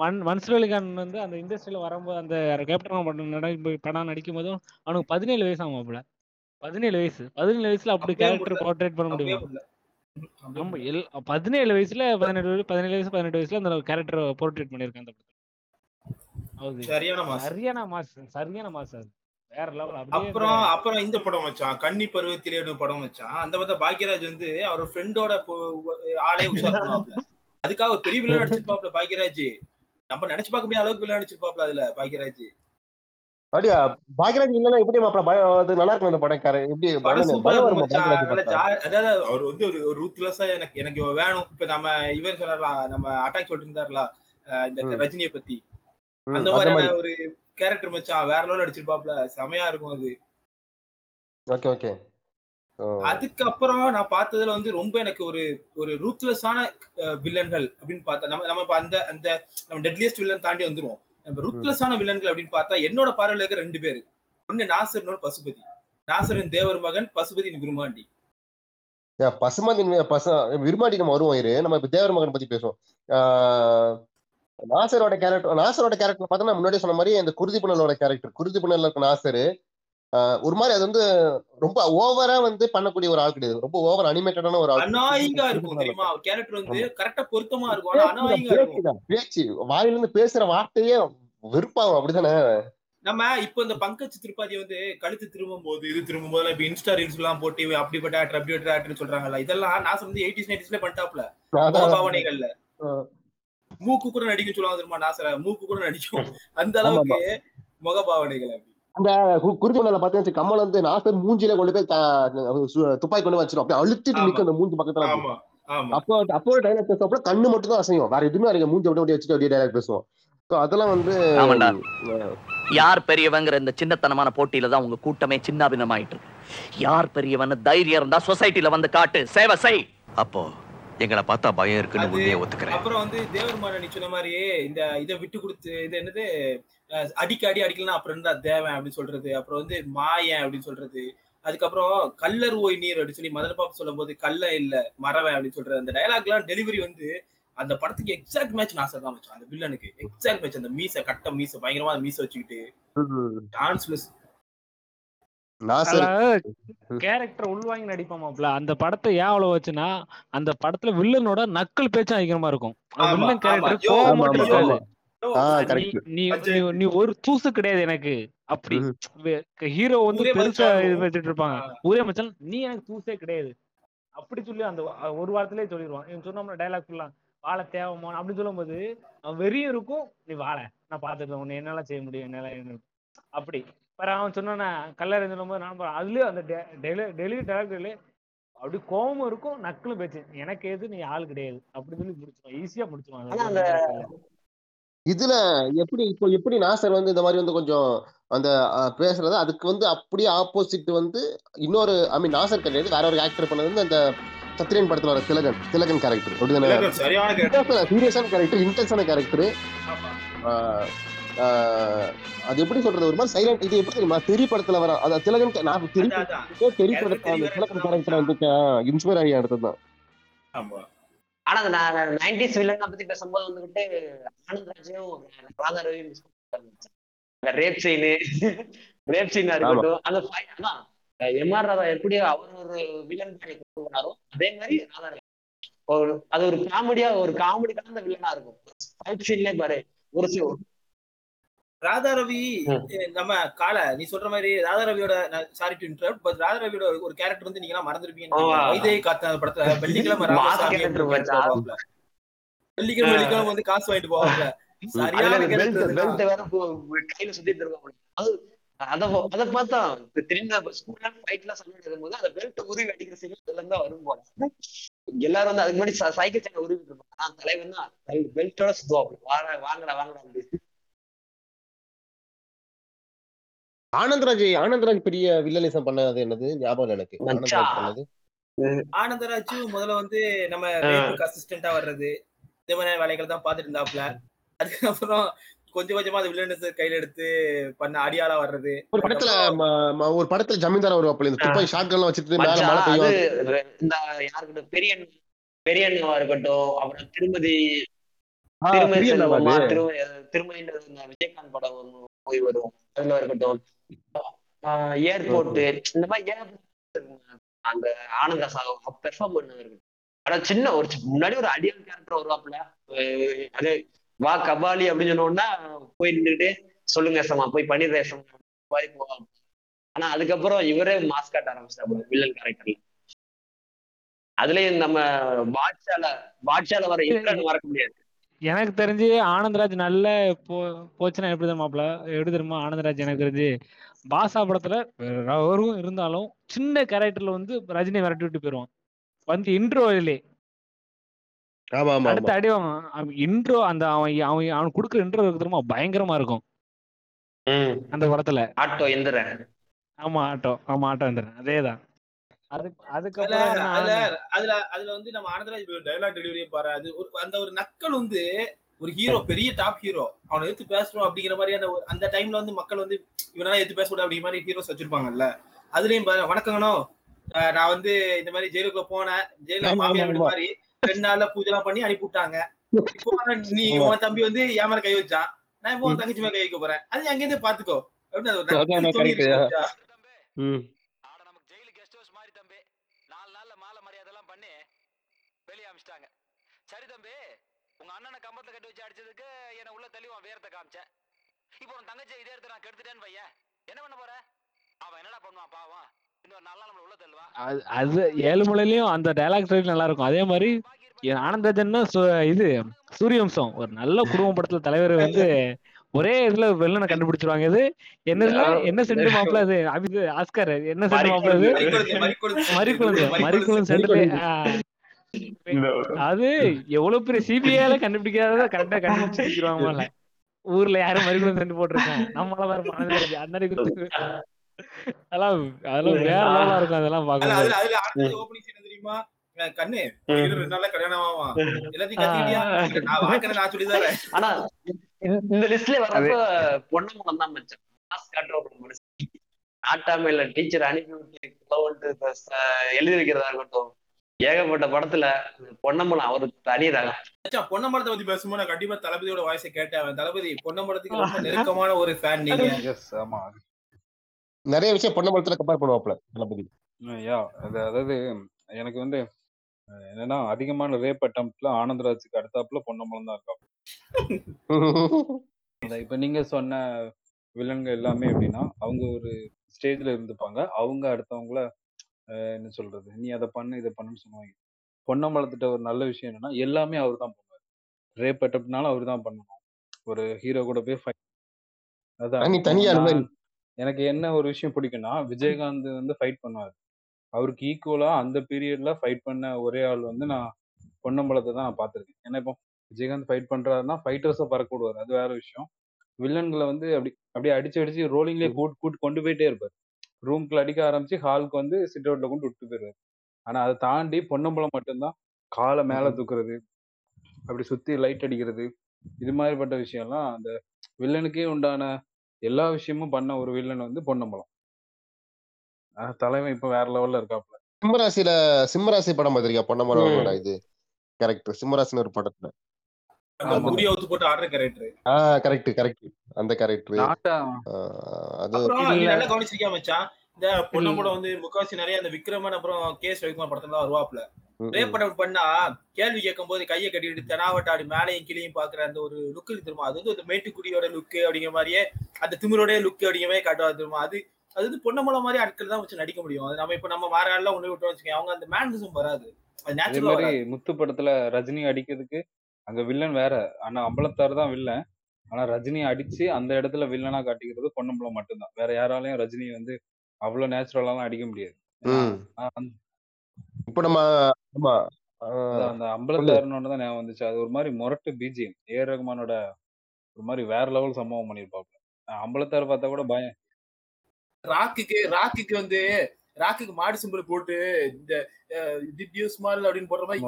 மன் மன்சூரலிகான் வந்து அந்த இண்டஸ்ட்ரியில வரும்போது அந்த கேப்டன் படம் நடி படம் நடிக்கும் போதும் அவனுக்கு பதினேழு வயசு ஆகும் மாப்பிள்ள. பதினேழு வயசு. பதினேழு வயசுல அப்படி கேரக்டர். போர்ட்ரேட் பண்ண முடியும்? நம்ம முடியல. எல் பதினேழு வயசுல பதினெட்டு வயசு பதினேழு வயசு பதினெட்டு வயசுல அந்த கேரக்டர் போர்ட்ரேட் பண்ணியிருக்கான் அந்த படத்துல. சரியான மாசம் சரியான மாஸ் சரியான மாஸ் அது. அப்புறம் அப்புறம் இந்த படம் வச்சான் கன்னி பருவத்திலே படம் வச்சான் அந்த பார்த்தா பாக்யராஜ் வந்து அவர் ஃப்ரெண்டோட ஆளே உஷார் அதுக்காக ஒரு பெரிய வில்லன் நடிச்சிருப்பாப்ல பாக்யராஜ். நம்ம நினைச்சு பார்க்க முடியாத அளவுக்கு வில்லன் நடிச்சிருப்பாப்ல அதுல பாக்யராஜ். அப்படியா? பாக்யராஜ் இல்லைன்னா எப்படி மாப்பிள பயம் அது நல்லா இருக்கும் அந்த படம் கார எப்படி அதாவது அவர் வந்து ஒரு ரூத்லெஸ்ஸா எனக்கு எனக்கு இவன் வேணும். இப்ப நம்ம இவர் சொன்னார்ல நம்ம அட்டாக் சொல்லிட்டு இருந்தார்ல இந்த. ரஜினியை பத்தி. அந்த மாதிரி. ஒரு கேரக்டர் மச்சான் வேற லெவல் அடிச்சிருப்பாப்ல. செமையா இருக்கும் அது. ஓகே ஓகே அதுக்கப்புறம் நான் பார்த்ததுல வந்து ரொம்ப எனக்கு ஒரு ஒரு ரூத்லெஸ்ஸான வில்லன்கள் அப்படின்னு பார்த்தா நம்ம நம்ம அந்த அந்த நம்ம டெட்லியஸ்ட் வில்லன் தாண்டி வந்துருவோம். நம்ம ரூத்லெஸ்ஸான வில்லன்கள் அப்படின்னு பார்த்தா என்னோட பார்வையில இருக்க ரெண்டு பேரு. ஒன்னு நாசர் இன்னொரு பசுபதி. நாசரின் தேவர் மகன் பசுபதியின் விரும்மாண்டி. பசுமதி பச விரும்பாடி நம்ம வருவோம் இரு. நம்ம இப்ப தேவர் மகன் பத்தி பேசுவோம். நாசரோட கேரக்டர் நாசரோட கேரக்டர் பார்த்தோம்னா முன்னாடி சொன்ன மாதிரி இந்த குருதி புனலோட கேரக்டர் குருதி புனல்ல இருக்க நாசர் ஒரு மாதிரி அது வந்து ரொம்ப ஓவரா வந்து பண்ணக்கூடிய ஒரு ஆள் கிடையாது. ரொம்ப ஓவர் அனிமேட்டடான ஒரு ஆள். அநாயிகா இருக்கும் தெரியுமா? கேரக்டர் வந்து கரெக்டா பொருத்தமா இருக்கும். அநாயிகா இருக்கும். பேச்சு வாயில இருந்து பேசுற வார்த்தையே வெறுப்பாகும் அப்படிதானே நம்ம இப்போ இந்த பங்கஜ் திரிபாதி வந்து கழுத்து திரும்பும் போது இது திரும்பும் போது இப்ப இன்ஸ்டா ரீல்ஸ் எல்லாம் போட்டு அப்படிப்பட்ட ஆக்டர் அப்படிப்பட்ட ஆக்டர் சொல்றாங்கல்ல இதெல்லாம் நான் வந்து எயிட்டிஸ் நைன்டிஸ்ல பண்ணிட்டாப்ல பாவனைகள்ல மூக்கு கூட நடிக்கும் சொல்லுவாங்க தெரியுமா நாசர? மூக்கு கூட நடிக்கும். அந்த அளவுக்கு முகபாவனைகள் அப்படி. அந்த கு- குருதி புனல பார்த்தீங்கன்னா கமல் வந்து நாசர் மூஞ்சில கொண்டு போய் துப்பாக்கி கொண்டு வச்சிரும். அப்படியே அழுத்திட்டு. நிக்கும் அந்த மூஞ்சி பக்கத்துல அப்போ அப்போ டைலாக் பேசுறப்ப கண்ணு மட்டும் தான் அசையும். வேற எதுவுமே அடிக்க மூஞ்சி அப்படியே வச்சுட்டு அப்படியே டைலாக் பேசுவோம். அதெல்லாம் வந்து யார் பெரியவங்கிற இந்த சின்னத்தனமான போட்டியில தான் உங்க கூட்டமே சின்னாபின்னமாயிட்டு இருக்கு. யார் பெரியவன் தைரியம் இருந்தா சொசைட்டில வந்து காட்டு. சேவை செய். அப்போ எங்களை பார்த்தா பயம் இருக்குன்னு உண்மையை ஒத்துக்கிறேன். அப்புறம் வந்து தேவர் நீ சொன்ன மாதிரியே இந்த இதை விட்டு கொடுத்து இது என்னது அடிக்க அடி அடிக்கலாம் அப்புறம் இருந்தா தேவன் அப்படின்னு சொல்றது அப்புறம் வந்து மாயன் அப்படின்னு சொல்றது அதுக்கப்புறம் கல்லர் ஓய் நீர் அப்படின்னு சொல்லி மதன பாப்பு சொல்லும் போது கல்ல இல்ல மறவன் அப்படின்னு சொல்றது அந்த டயலாக் எல்லாம் டெலிவரி வந்து அந்த படத்துக்கு எக்ஸாக்ட் மேட்ச் நாசர் தான் வச்சான் அந்த வில்லனுக்கு எக்ஸாக்ட் மேட்ச் அந்த மீசை கட்ட மீசை பயங்கரமா மீசை வச்சுக்கிட்டு ம், டான்ஸ்லெஸ் நாசர் கேரக்டர் உள்வாங்கி நடிப்பாமாப்ல அந்த படத்தை ஏன் அவ்வளவு வச்சுன்னா அந்த படத்துல வில்லனோட நக்கல் பேச்சும் அதிகமா இருக்கும். வில்லன். கேரக்டர் கோவம் நீ ஒரு தூசு கிடையாது எனக்கு. அப்படி. ஹீரோ வந்து பெருசா. இது வச்சுட்டு இருப்பாங்க. ஊரே மச்சான் நீ எனக்கு தூசே கிடையாது. அப்படி சொல்லி அந்த ஒரு வாரத்திலே சொல்லிடுவான் இவன் சொன்னோம்னா டைலாக் ஃபுல்லா வாழ தேவமா? அப்படின்னு சொல்லும்போது அவன் வெறியும் இருக்கும் நீ வாழ. நான் பாத்துக்கிறேன் உன்னை என்னால செய்ய முடியும். என்னால என்ன- அப்படி வேற அவன் சொன்னானே கல்லறை சொல்லும்போது நான் பா- அதுலயும் அந்த டெலி டெலிவரி டேரக்டர்ல அப்படி கோவமும் இருக்கும் நக்கலும் பேச்சு. எனக்கு எது நீ ஆள் கிடையாது. அப்படி சொல்லி முடிச்சிடும் ஈஸியா முடிச்சிடும் இதுல எப்படி இப்போ எப்படி நாசர் வந்து இந்த மாதிரி வந்து கொஞ்சம் அந்த பேசுறது அதுக்கு வந்து அப்படியே ஆப்போசிட் வந்து இன்னொரு ஐ மீன் நாசர் கிடையாது. வேற ஒரு ஆக்டர் பண்ணது வந்து அந்த சத்ரியன் படத்துல வர திலகன் திலகன் கேரக்டர் அப்படிதானே? சீரியஸான கேரக்டர் இன்டென்ஸான கேரக்டர் ஆமா. அது எப்படி சொல்றது? ஒரு மாதிரி சைலண்ட் இது எப்படி தெரியுமா? தெரி படத்துல வர அந்த திலகன் நான் தெரி. தெரி படத்துல அந்த திலகன் கேரக்டர் வந்து இன்ஸ்பயர் ஆகி எடுத்ததுதான் ஆமா. ஆனா அந்த நான் நைன்டிஸ் வில்லனை பத்தி பேசும்போது வந்துகிட்டு ஆனந்த்ராஜையும் ராதா ரவியும் மிஸ் அந்த ரேப் சீனு ரேப் சீனா இருக்கட்டும் அந்த அதான் எம்ஆர் ராதா எப்படி அவர் ஒரு வில்லன் கொண்டு வராரோ அதே மாதிரி ராதா ரவி. ஒரு அது ஒரு காமெடியா ஒரு காமெடி கலந்த வில்லனா இருக்கும். ஃபைட் சீன்லயே பாரு ஒரு சி- ராதா ரவி நம்ம கால நீ சொல்ற மாதிரி Radha ரவியோட sorry to interrupt but Radha ரவியோட ஒரு கேரக்டர் வந்து நீங்க மறந்துருப்பீங்க. வைதேகி காத்த அந்த படத்துல வெள்ளிக்கிழமை. வெள்ளிக்கிழமை. வெள்ளிக்கிழமை வந்து காசு வாங்கிட்டு அதுல சரியான கையில சுத்திட்டு இருக்க அது அத பார்த்தா திரும்ப ஸ்கூல்ல ஃபைட்ல சண்டை நடக்கும்போது அந்த பெல்ட் உருவி அடிக்கிற சீன் இருந்தா வரும் போல. எல்லாரும் வந்து அதுக்கு முன்னாடி சைக்கிள் சேனை உருவிட்டு இருப்பாங்க. தலைவன் தான் பெல்ட்டோட சுத்துவாங்க வாங்க வாங்கடா வாங்கடா அப்படின்னு. ஆனந்தராஜ் ஆனந்தராஜ் பெரிய வில்லனிசம் பண்ணது என்னது? ஞாபகம் எனக்கு. ஆனந்தராஜ் முதல்ல வந்து நம்ம அசிஸ்டண்டா வர்றது இந்த மாதிரி வேலைகள் தான் பாத்துட்டு இருந்தாப்ல அதுக்கப்புறம் கொஞ்சம் கொஞ்சமா அந்த வில்லனஸ் கையில எடுத்து பண்ண அடியாளா வர்றது. ஒரு படத்துல ஒரு படத்துல ஜமீன்தார் வருவாப்ல இந்த துப்பாக்கி ஷாட் எல்லாம் வச்சுட்டு மேல மழை அது பெய்யும் இந்த யாருக்கிட்ட பெரியன் பெரியண்ணாவா இருக்கட்டும் அப்புறம் திருமதி திருமதி பெரிய? திருமதி விஜயகாந்த் படம் போய் வரும். அதுல இருக்கட்டும். ஏர்போர்ட் இந்த மாதிரி அந்த ஆனந்த சாகு பெர்ஃபார்ம் பண்ண இருக்கட்டும் ஆனா சின்ன ஒரு முன்னாடி ஒரு அடியல் கேரக்டர் வருவாப்ல அஹ் அது வா கபாலி அப்படின்னு சொன்னோம்னா போய் நின்றுட்டு சொல்லுங்க சமா போய் பண்ணிடுற சமா மாதிரி போவாங்க ஆனா அதுக்கப்புறம் இவரே மாஸ் காட்ட ஆரம்பிச்சிட்டாங்க வில்லன் கேரக்டர்ல அதுலயும் நம்ம பாட்ஷால பாட்ஷால வர இந்திரன் மறக்க முடியாது. எனக்கு தெரிஞ்சு ஆனந்தராஜ் நல்ல போ போச்சுன்னா எப்படி தெரியுமாப்ல எப்படி தெரியுமா ஆனந்தராஜ் எனக்கு தெரிஞ்சு பாசா படத்துல அவரும் இருந்தாலும் சின்ன கேரக்டர்ல வந்து ரஜினி விரட்டி விட்டு போயிருவான். வந்து இன்ட்ரோவிலே ஆமா ஆமா அடுத்த அடி இன்ட்ரோ அந்த அவன் அவன் அவன் கொடுக்குற இன்ட்ரோ தெரியுமா பயங்கரமா இருக்கும். அந்த படத்துல. ஆட்டோ எந்திரன் ஆமா ஆட்டோ ஆமா ஆட்டோ வந்துடுறேன் அதேதான். அதுல அதுல வந்து நம்ம ஆனந்தராஜ் டைலாக் டெலிவரியை பாரு. அது ஒரு அந்த ஒரு நக்கல் வந்து ஒரு ஹீரோ பெரிய டாப் ஹீரோ அவனை எடுத்து பேசணும் அப்படிங்கிற மாதிரியான ஒரு- அந்த டைம்ல வந்து மக்கள் வந்து இவனால எடுத்து பேசக்கூடாது அப்படிங்கிற மாதிரி ஹீரோஸ் வச்சிருப்பாங்கல்ல. அதுலயும் பாரு வணக்கங்கண்ணோ. நான் வந்து இந்த மாதிரி ஜெயிலுக்குள்ள போனேன். ஜெயில மாமியார். மாதிரி ரெண்டு நாள்ல பூஜை எல்லாம் பண்ணி அனுப்பி விட்டாங்க நீ. உன் தம்பி வந்து என் மேல கை வச்சான் நான் இப்போ உன் தங்கச்சி மேல கை வைக்க போறேன். அது அங்கேருந்து பாத்துக்கோ. அப்படின்னு அது ஒரு அதான், நக்கல் அதான், துணி correct, இருக்கு yeah. பாத்தியா? ம். ஆட நமக்கு ஜெயிலு கெஸ்ட் ஹவுஸ் மாதிரி தம்பி நாலு நாள்ல மாலை மரியாதை எல்லாம் பண்ணி வெளியே அமிச்சிட்டாங்க சரி தம்பி உங்க அண்ணனை கம்பத்துல கட்டி வச்சு அடிச்சதுக்கு என்ன உள்ள தள்ளி உன் வேரத்தை காமிச்சேன் இப்போ உன் தங்கச்சி இதே கெடுத்துட்டேன்னு பையன் என்ன பண்ண போற? அவன் என்னடா பண்ணுவான் பாவம்? அது ஏழுமலையிலயும் அந்த டைலாக் ஸ்டைல் நல்லா இருக்கும். அதே மாதிரி சு- இது சூரியவம்சம். ஒரு நல்ல குடும்ப படத்துல தலைவர் வந்து ஒரே இதுல வெள்ளனை கண்டுபிடிச்சிருவாங்க. இது என்னதுல என்ன செண்டு மாப்பிள அது அது ஆஸ்கர். என்ன செண்டு மாப்பிள அது மறிக்குழுந்து, மறிக்குழுந்து. செண்டுல அது எவ்வளவு பெரிய சிபிஐல கண்டுபிடிக்காதத கரெக்டா கண்டுபிடிச்சிருவாங்கல்ல ஊர்ல யாரும் மறிக்குழுந்து செண்டு போட்டிருக்கான் நம்மளால வேற அந்த அன்னைக்கு குத்து. அதெல்லாம் அதெல்லாம் வேற லெவலா இருக்கும் அதெல்லாம் அதுல பாக்கும்போது அதுல அதுல அடுத்த scene என்ன தெரியுமா? கண்ணு இது ரெண்டு நாள்ல கல்யாணம் ஆவான். எல்லாத்தையும் நான் வாக்குறேன் நான் சொல்லி தரேன் ஆனா இந்த- லிஸ்ட்ல வர்றப்ப பொன்னம்பலம் தான் மச்சான். மாஸ் காட்டுற ஒரு மனுஷன். நாட்டாமையில டீச்சர் அனுப்பி விட்டு எழுதி வைக்கிறதா இருக்கட்டும். ஏகப்பட்ட படத்துல பொன்னம்பலம் அவரு தனி ரகம் மச்சான், பொன்னம்பலத்தை பத்தி பேசும்போது நான் கண்டிப்பா தளபதியோட வாய்ஸை கேட்டேன். தளபதி பொன்னம்பலத்துக்கு ரொம்ப நெருக்கமான ஒரு ஃபேன் நீங்க. ஆமா. நிறைய விஷயம் பொன்னம்பலத்துல கம்பேர் பண்ணுவாப்ல தளபதி. யா அது அதாவது எனக்கு வந்து என்னன்னா அதிகமான ரேப் அட்டம்ப்ட்ல ஆனந்தராஜுக்கு அடுத்தாப்புல பொன்னம்பலம் தான் இருக்கா அந்த இப்ப நீங்க சொன்ன வில்லன்கள் எல்லாமே எப்படின்னா அவங்க ஒரு ஸ்டேஜ்ல இருந்துப்பாங்க. அவங்க அடுத்தவங்கள என்ன சொல்றது? நீ அதை பண்ணு இதை பண்ணுன்னு சொல்லுவாங்க. பொன்னம்பலத்திட்ட ஒரு நல்ல விஷயம் என்னன்னா எல்லாமே அவர் தான் பண்ணுவார். ரேப் அட்டம்ப்ட்னாலும் அவர் தான் பண்ணணும். ஒரு ஹீரோ கூட போய் fight- அதான். நான்- எனக்கு என்ன ஒரு விஷயம் பிடிக்கும்னா விஜயகாந்த் வந்து ஃபைட் பண்ணுவாரு. அவருக்கு ஈக்குவலா அந்த பீரியட்ல ஃபைட் பண்ண ஒரே ஆள் வந்து நான் பொன்னம்பலத்தை தான் நான் பார்த்திருக்கேன். ஏன்னா இப்போ விஜயகாந்த் ஃபைட் பண்றாருன்னா ஃபைட்டர்ஸை பறக்க விடுவார். அது வேற விஷயம். வில்லன்களை வந்து அப்படி அப்படியே அடிச்சு அடிச்சு ரோலிங்லேயே கூட்டு கூட்டு கொண்டு போயிட்டே இருப்பார். ரூம்குள்ள அடிக்க ஆரம்பிச்சு ஹாலுக்கு வந்து சிட் அவுட்ல கொண்டு விட்டு போயிருவாரு ஆனா அதை தாண்டி பொன்னம்பலம் மட்டும்தான். காலை மேல தூக்குறது அப்படி சுத்தி லைட் அடிக்கிறது இது மாதிரிப்பட்ட விஷயம்லாம் அந்த வில்லனுக்கே உண்டான எல்லா விஷயமும் பண்ண ஒரு வில்லன் வந்து பொன்னம்பலம். தலைவன் இப்ப வேற லெவல்ல இருக்காப்ல சிம்மராசியில சிம்மராசி படம் பார்த்திருக்கியா? பொன்னமரோட இது கேரக்டர் சிம்மராசின்னு ஒரு படத்துல. கரெக்ட் கரெக்ட் அந்த கேரக்டர் அது கவனிச்சிருக்கியா மச்சான்? இந்த பொன்னம்பலம் வந்து முக்காவாசி நிறைய அந்த விக்ரமன் அப்புறம் கே ரவிக்குமார் படத்துல வருவாப்ல. ரேப் படம் பண்ணா கேள்வி கேட்கும் போது கையை கட்டிட்டு தெனாவட்டாடி மேலையும் கீழையும் பாக்குற அந்த ஒரு லுக் தெரியுமா? அது வந்து அந்த மேட்டுக்குடியோட லுக்கு அப்படிங்கிற மாதிரியே அந்த திமிரோட லுக் அப்படிங்கிற மாதிரி தெரியுமா? அது அது வந்து பொன்னம்பலம் மாதிரி ஆட்கள் தான் வச்சு நடிக்க முடியும். அது நம்ம இப்ப நம்ம மாற ஆள்லாம் ஒண்ணு விட்டோம் வச்சுக்கோங்க அவங்க அந்த மேனரிசம் வராது. அது அதே நேச்சுரலா மாதிரி வராது. முத்து படத்துல ரஜினி அடிக்கிறதுக்கு அங்க வில்லன் வேற. ஆனா அம்பலத்தார் தான் வில்லன் ஆனா ரஜினியை அடிச்சு அந்த இடத்துல வில்லனா காட்டிக்கிறது பொன்னம்பலம் மட்டும்தான். வேற யாராலையும் ரஜினி வந்து அவ்வளவு நேச்சுரலாலாம் அடிக்க முடியாது. இப்ப நம்ம ஆமா அந்த அம்பலத்தாருன்னு தான் ஞாபகம் வந்துச்சு. அது ஒரு மாதிரி முரட்டு பிஜிஎம் ஏ. ஆர் ரகுமானோட ஒரு மாதிரி வேற லெவல் சம்பவம் பண்ணிருப்பாப்ல அம்பலத்தார் பார்த்தா கூட பயம். ராக்குக்கு ராக்குக்கு வந்து ராக்குக்கு மாடு சிம்பிள் போட்டு இந்த டியூ ஸ்மால் அப்படின்னு போடுற மாதிரி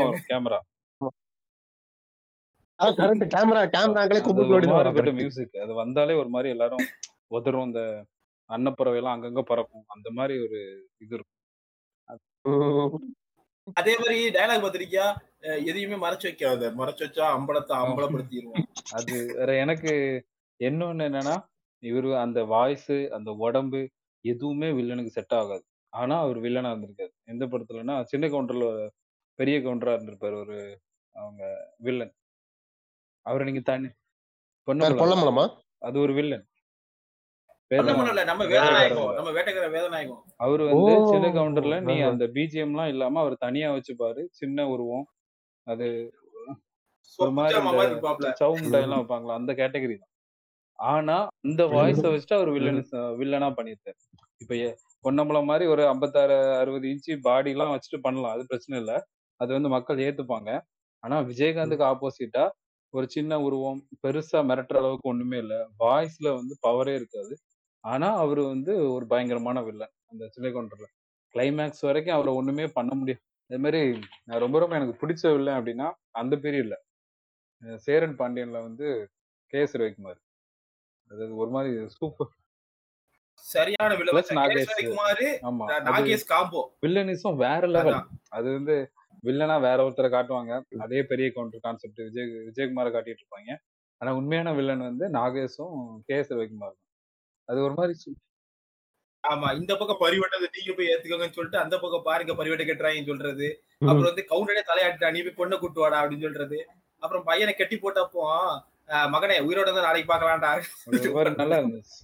அந்த கேமரா கரெக்ட் கேமரா கேமரா அங்களே கும்பலோடி தான் வரும் இருக்கட்டும் correct. மியூசிக் அது வந்தாலே ஒரு மாதிரி எல்லாரும் உதரும் இந்த அன்னப்பறவை எல்லாம் அங்கங்க பறக்கும். அந்த மாதிரி ஒரு இது இருக்கும். அதே மாதிரி டயலாக் பார்த்திருக்கியா? அஹ் எதையுமே மறைச்சு வைக்காத. மறைச்சு வச்சா அம்பலத்தை அம்பலப்படுத்திடுவோம் அது வேற எனக்கு இன்னொன்னு என்னன்னா இவரு அந்த வாய்ஸ் அந்த உடம்பு எதுவுமே வில்லனுக்கு செட் ஆகாது. ஆனா அவர் வில்லனா இருந்திருக்காரு. எந்த படத்துலன்னா சின்ன கவுண்டர்ல பெரிய கவுண்டரா இருந்திருப்பாரு ஒரு அவங்க வில்லன் அவரை நீங்க தனி வேற பொன்னம்பலம் பொல்லமலமா அது ஒரு வில்லன் பொன்னமலம் இல்ல நம்ம வேற வேதநாயகம். வேற. நம்ம வேட்டைக்கார வேதநாயகம். அவர் வந்து. சின்ன கவுண்டர்ல நீ ஆஹா. அந்த பிஜிஎம்லாம் இல்லாம அவர் தனியா வச்சுப்பாரு. சின்ன உருவம். அது ஒரு இந்த இருப்பாப்ல. சவு மிட்டாய் எல்லாம் வைப்பாங்களா? அந்த கேட்டகரி தான். ஆனா இந்த வாய்ஸ வச்சுட்டு அவர் வில்லன் வில்லனா பண்ணியிருக்காரு. இப்ப பொன்னம்பலம் மாதிரி ஒரு ஐம்பத்தாறு அறுபது இன்ச்சு பாடி எல்லாம் வச்சுட்டு பண்ணலாம். அது பிரச்சனை இல்ல. அது வந்து மக்கள் ஏத்துப்பாங்க. ஆனா விஜயகாந்துக்கு ஆப்போசிட்டா ஒரு சின்ன உருவம் பெருசா மிரட்டுற அளவுக்கு ஒண்ணுமே இல்ல. வாய்ஸ்ல வந்து பவரே இருக்காது. ஆனா அவரு வந்து ஒரு பயங்கரமான வில்லன் அந்த சிலை கொண்டர்ல கிளைமேக்ஸ் வரைக்கும் அவரை ஒண்ணுமே பண்ண முடியாது. அதே மாதிரி நான் ரொம்ப ரொம்ப எனக்கு பிடிச்ச வில்லன் அப்படின்னா அந்த பீரியட்ல சேரன் பாண்டியன்ல வந்து கே எஸ் ரவிக்குமார் அதாவது ஒரு மாதிரி சூப்பர் சரியான நாகேஷ். காம்போ. வில்லனிசம் வேற லெவல். அது வந்து வில்லனா வேற ஒருத்தரை காட்டுவாங்க. அதே பெரிய கவுண்டர் கான்செப்ட் விஜய் விஜயகுமாரை காட்டிட்டு இருப்பாங்க. ஆனா உண்மையான வில்லன் வந்து நாகேஷும் கே எஸ் ரவிக்குமார். அது ஒரு மாதிரி ஆமா இந்த பக்கம் பரிவட்டத்தை நீங்க போய் ஏத்துக்கோங்கன்னு சொல்லிட்டு அந்த பக்கம் பாருங்க பரிவட்டை கட்டுறாங்கன்னு சொல்றது. அப்புறம் வந்து கவுண்டரே தலையாட்டா நீ போய் பொண்ணை கூட்டு வாடா அப்படின்னு சொல்றது. அப்புறம் பையனை கட்டி போட்டப்போ மகனே உயிரோட தான் நாளைக்கு மாதிரி நல்லா இருந்துச்சு.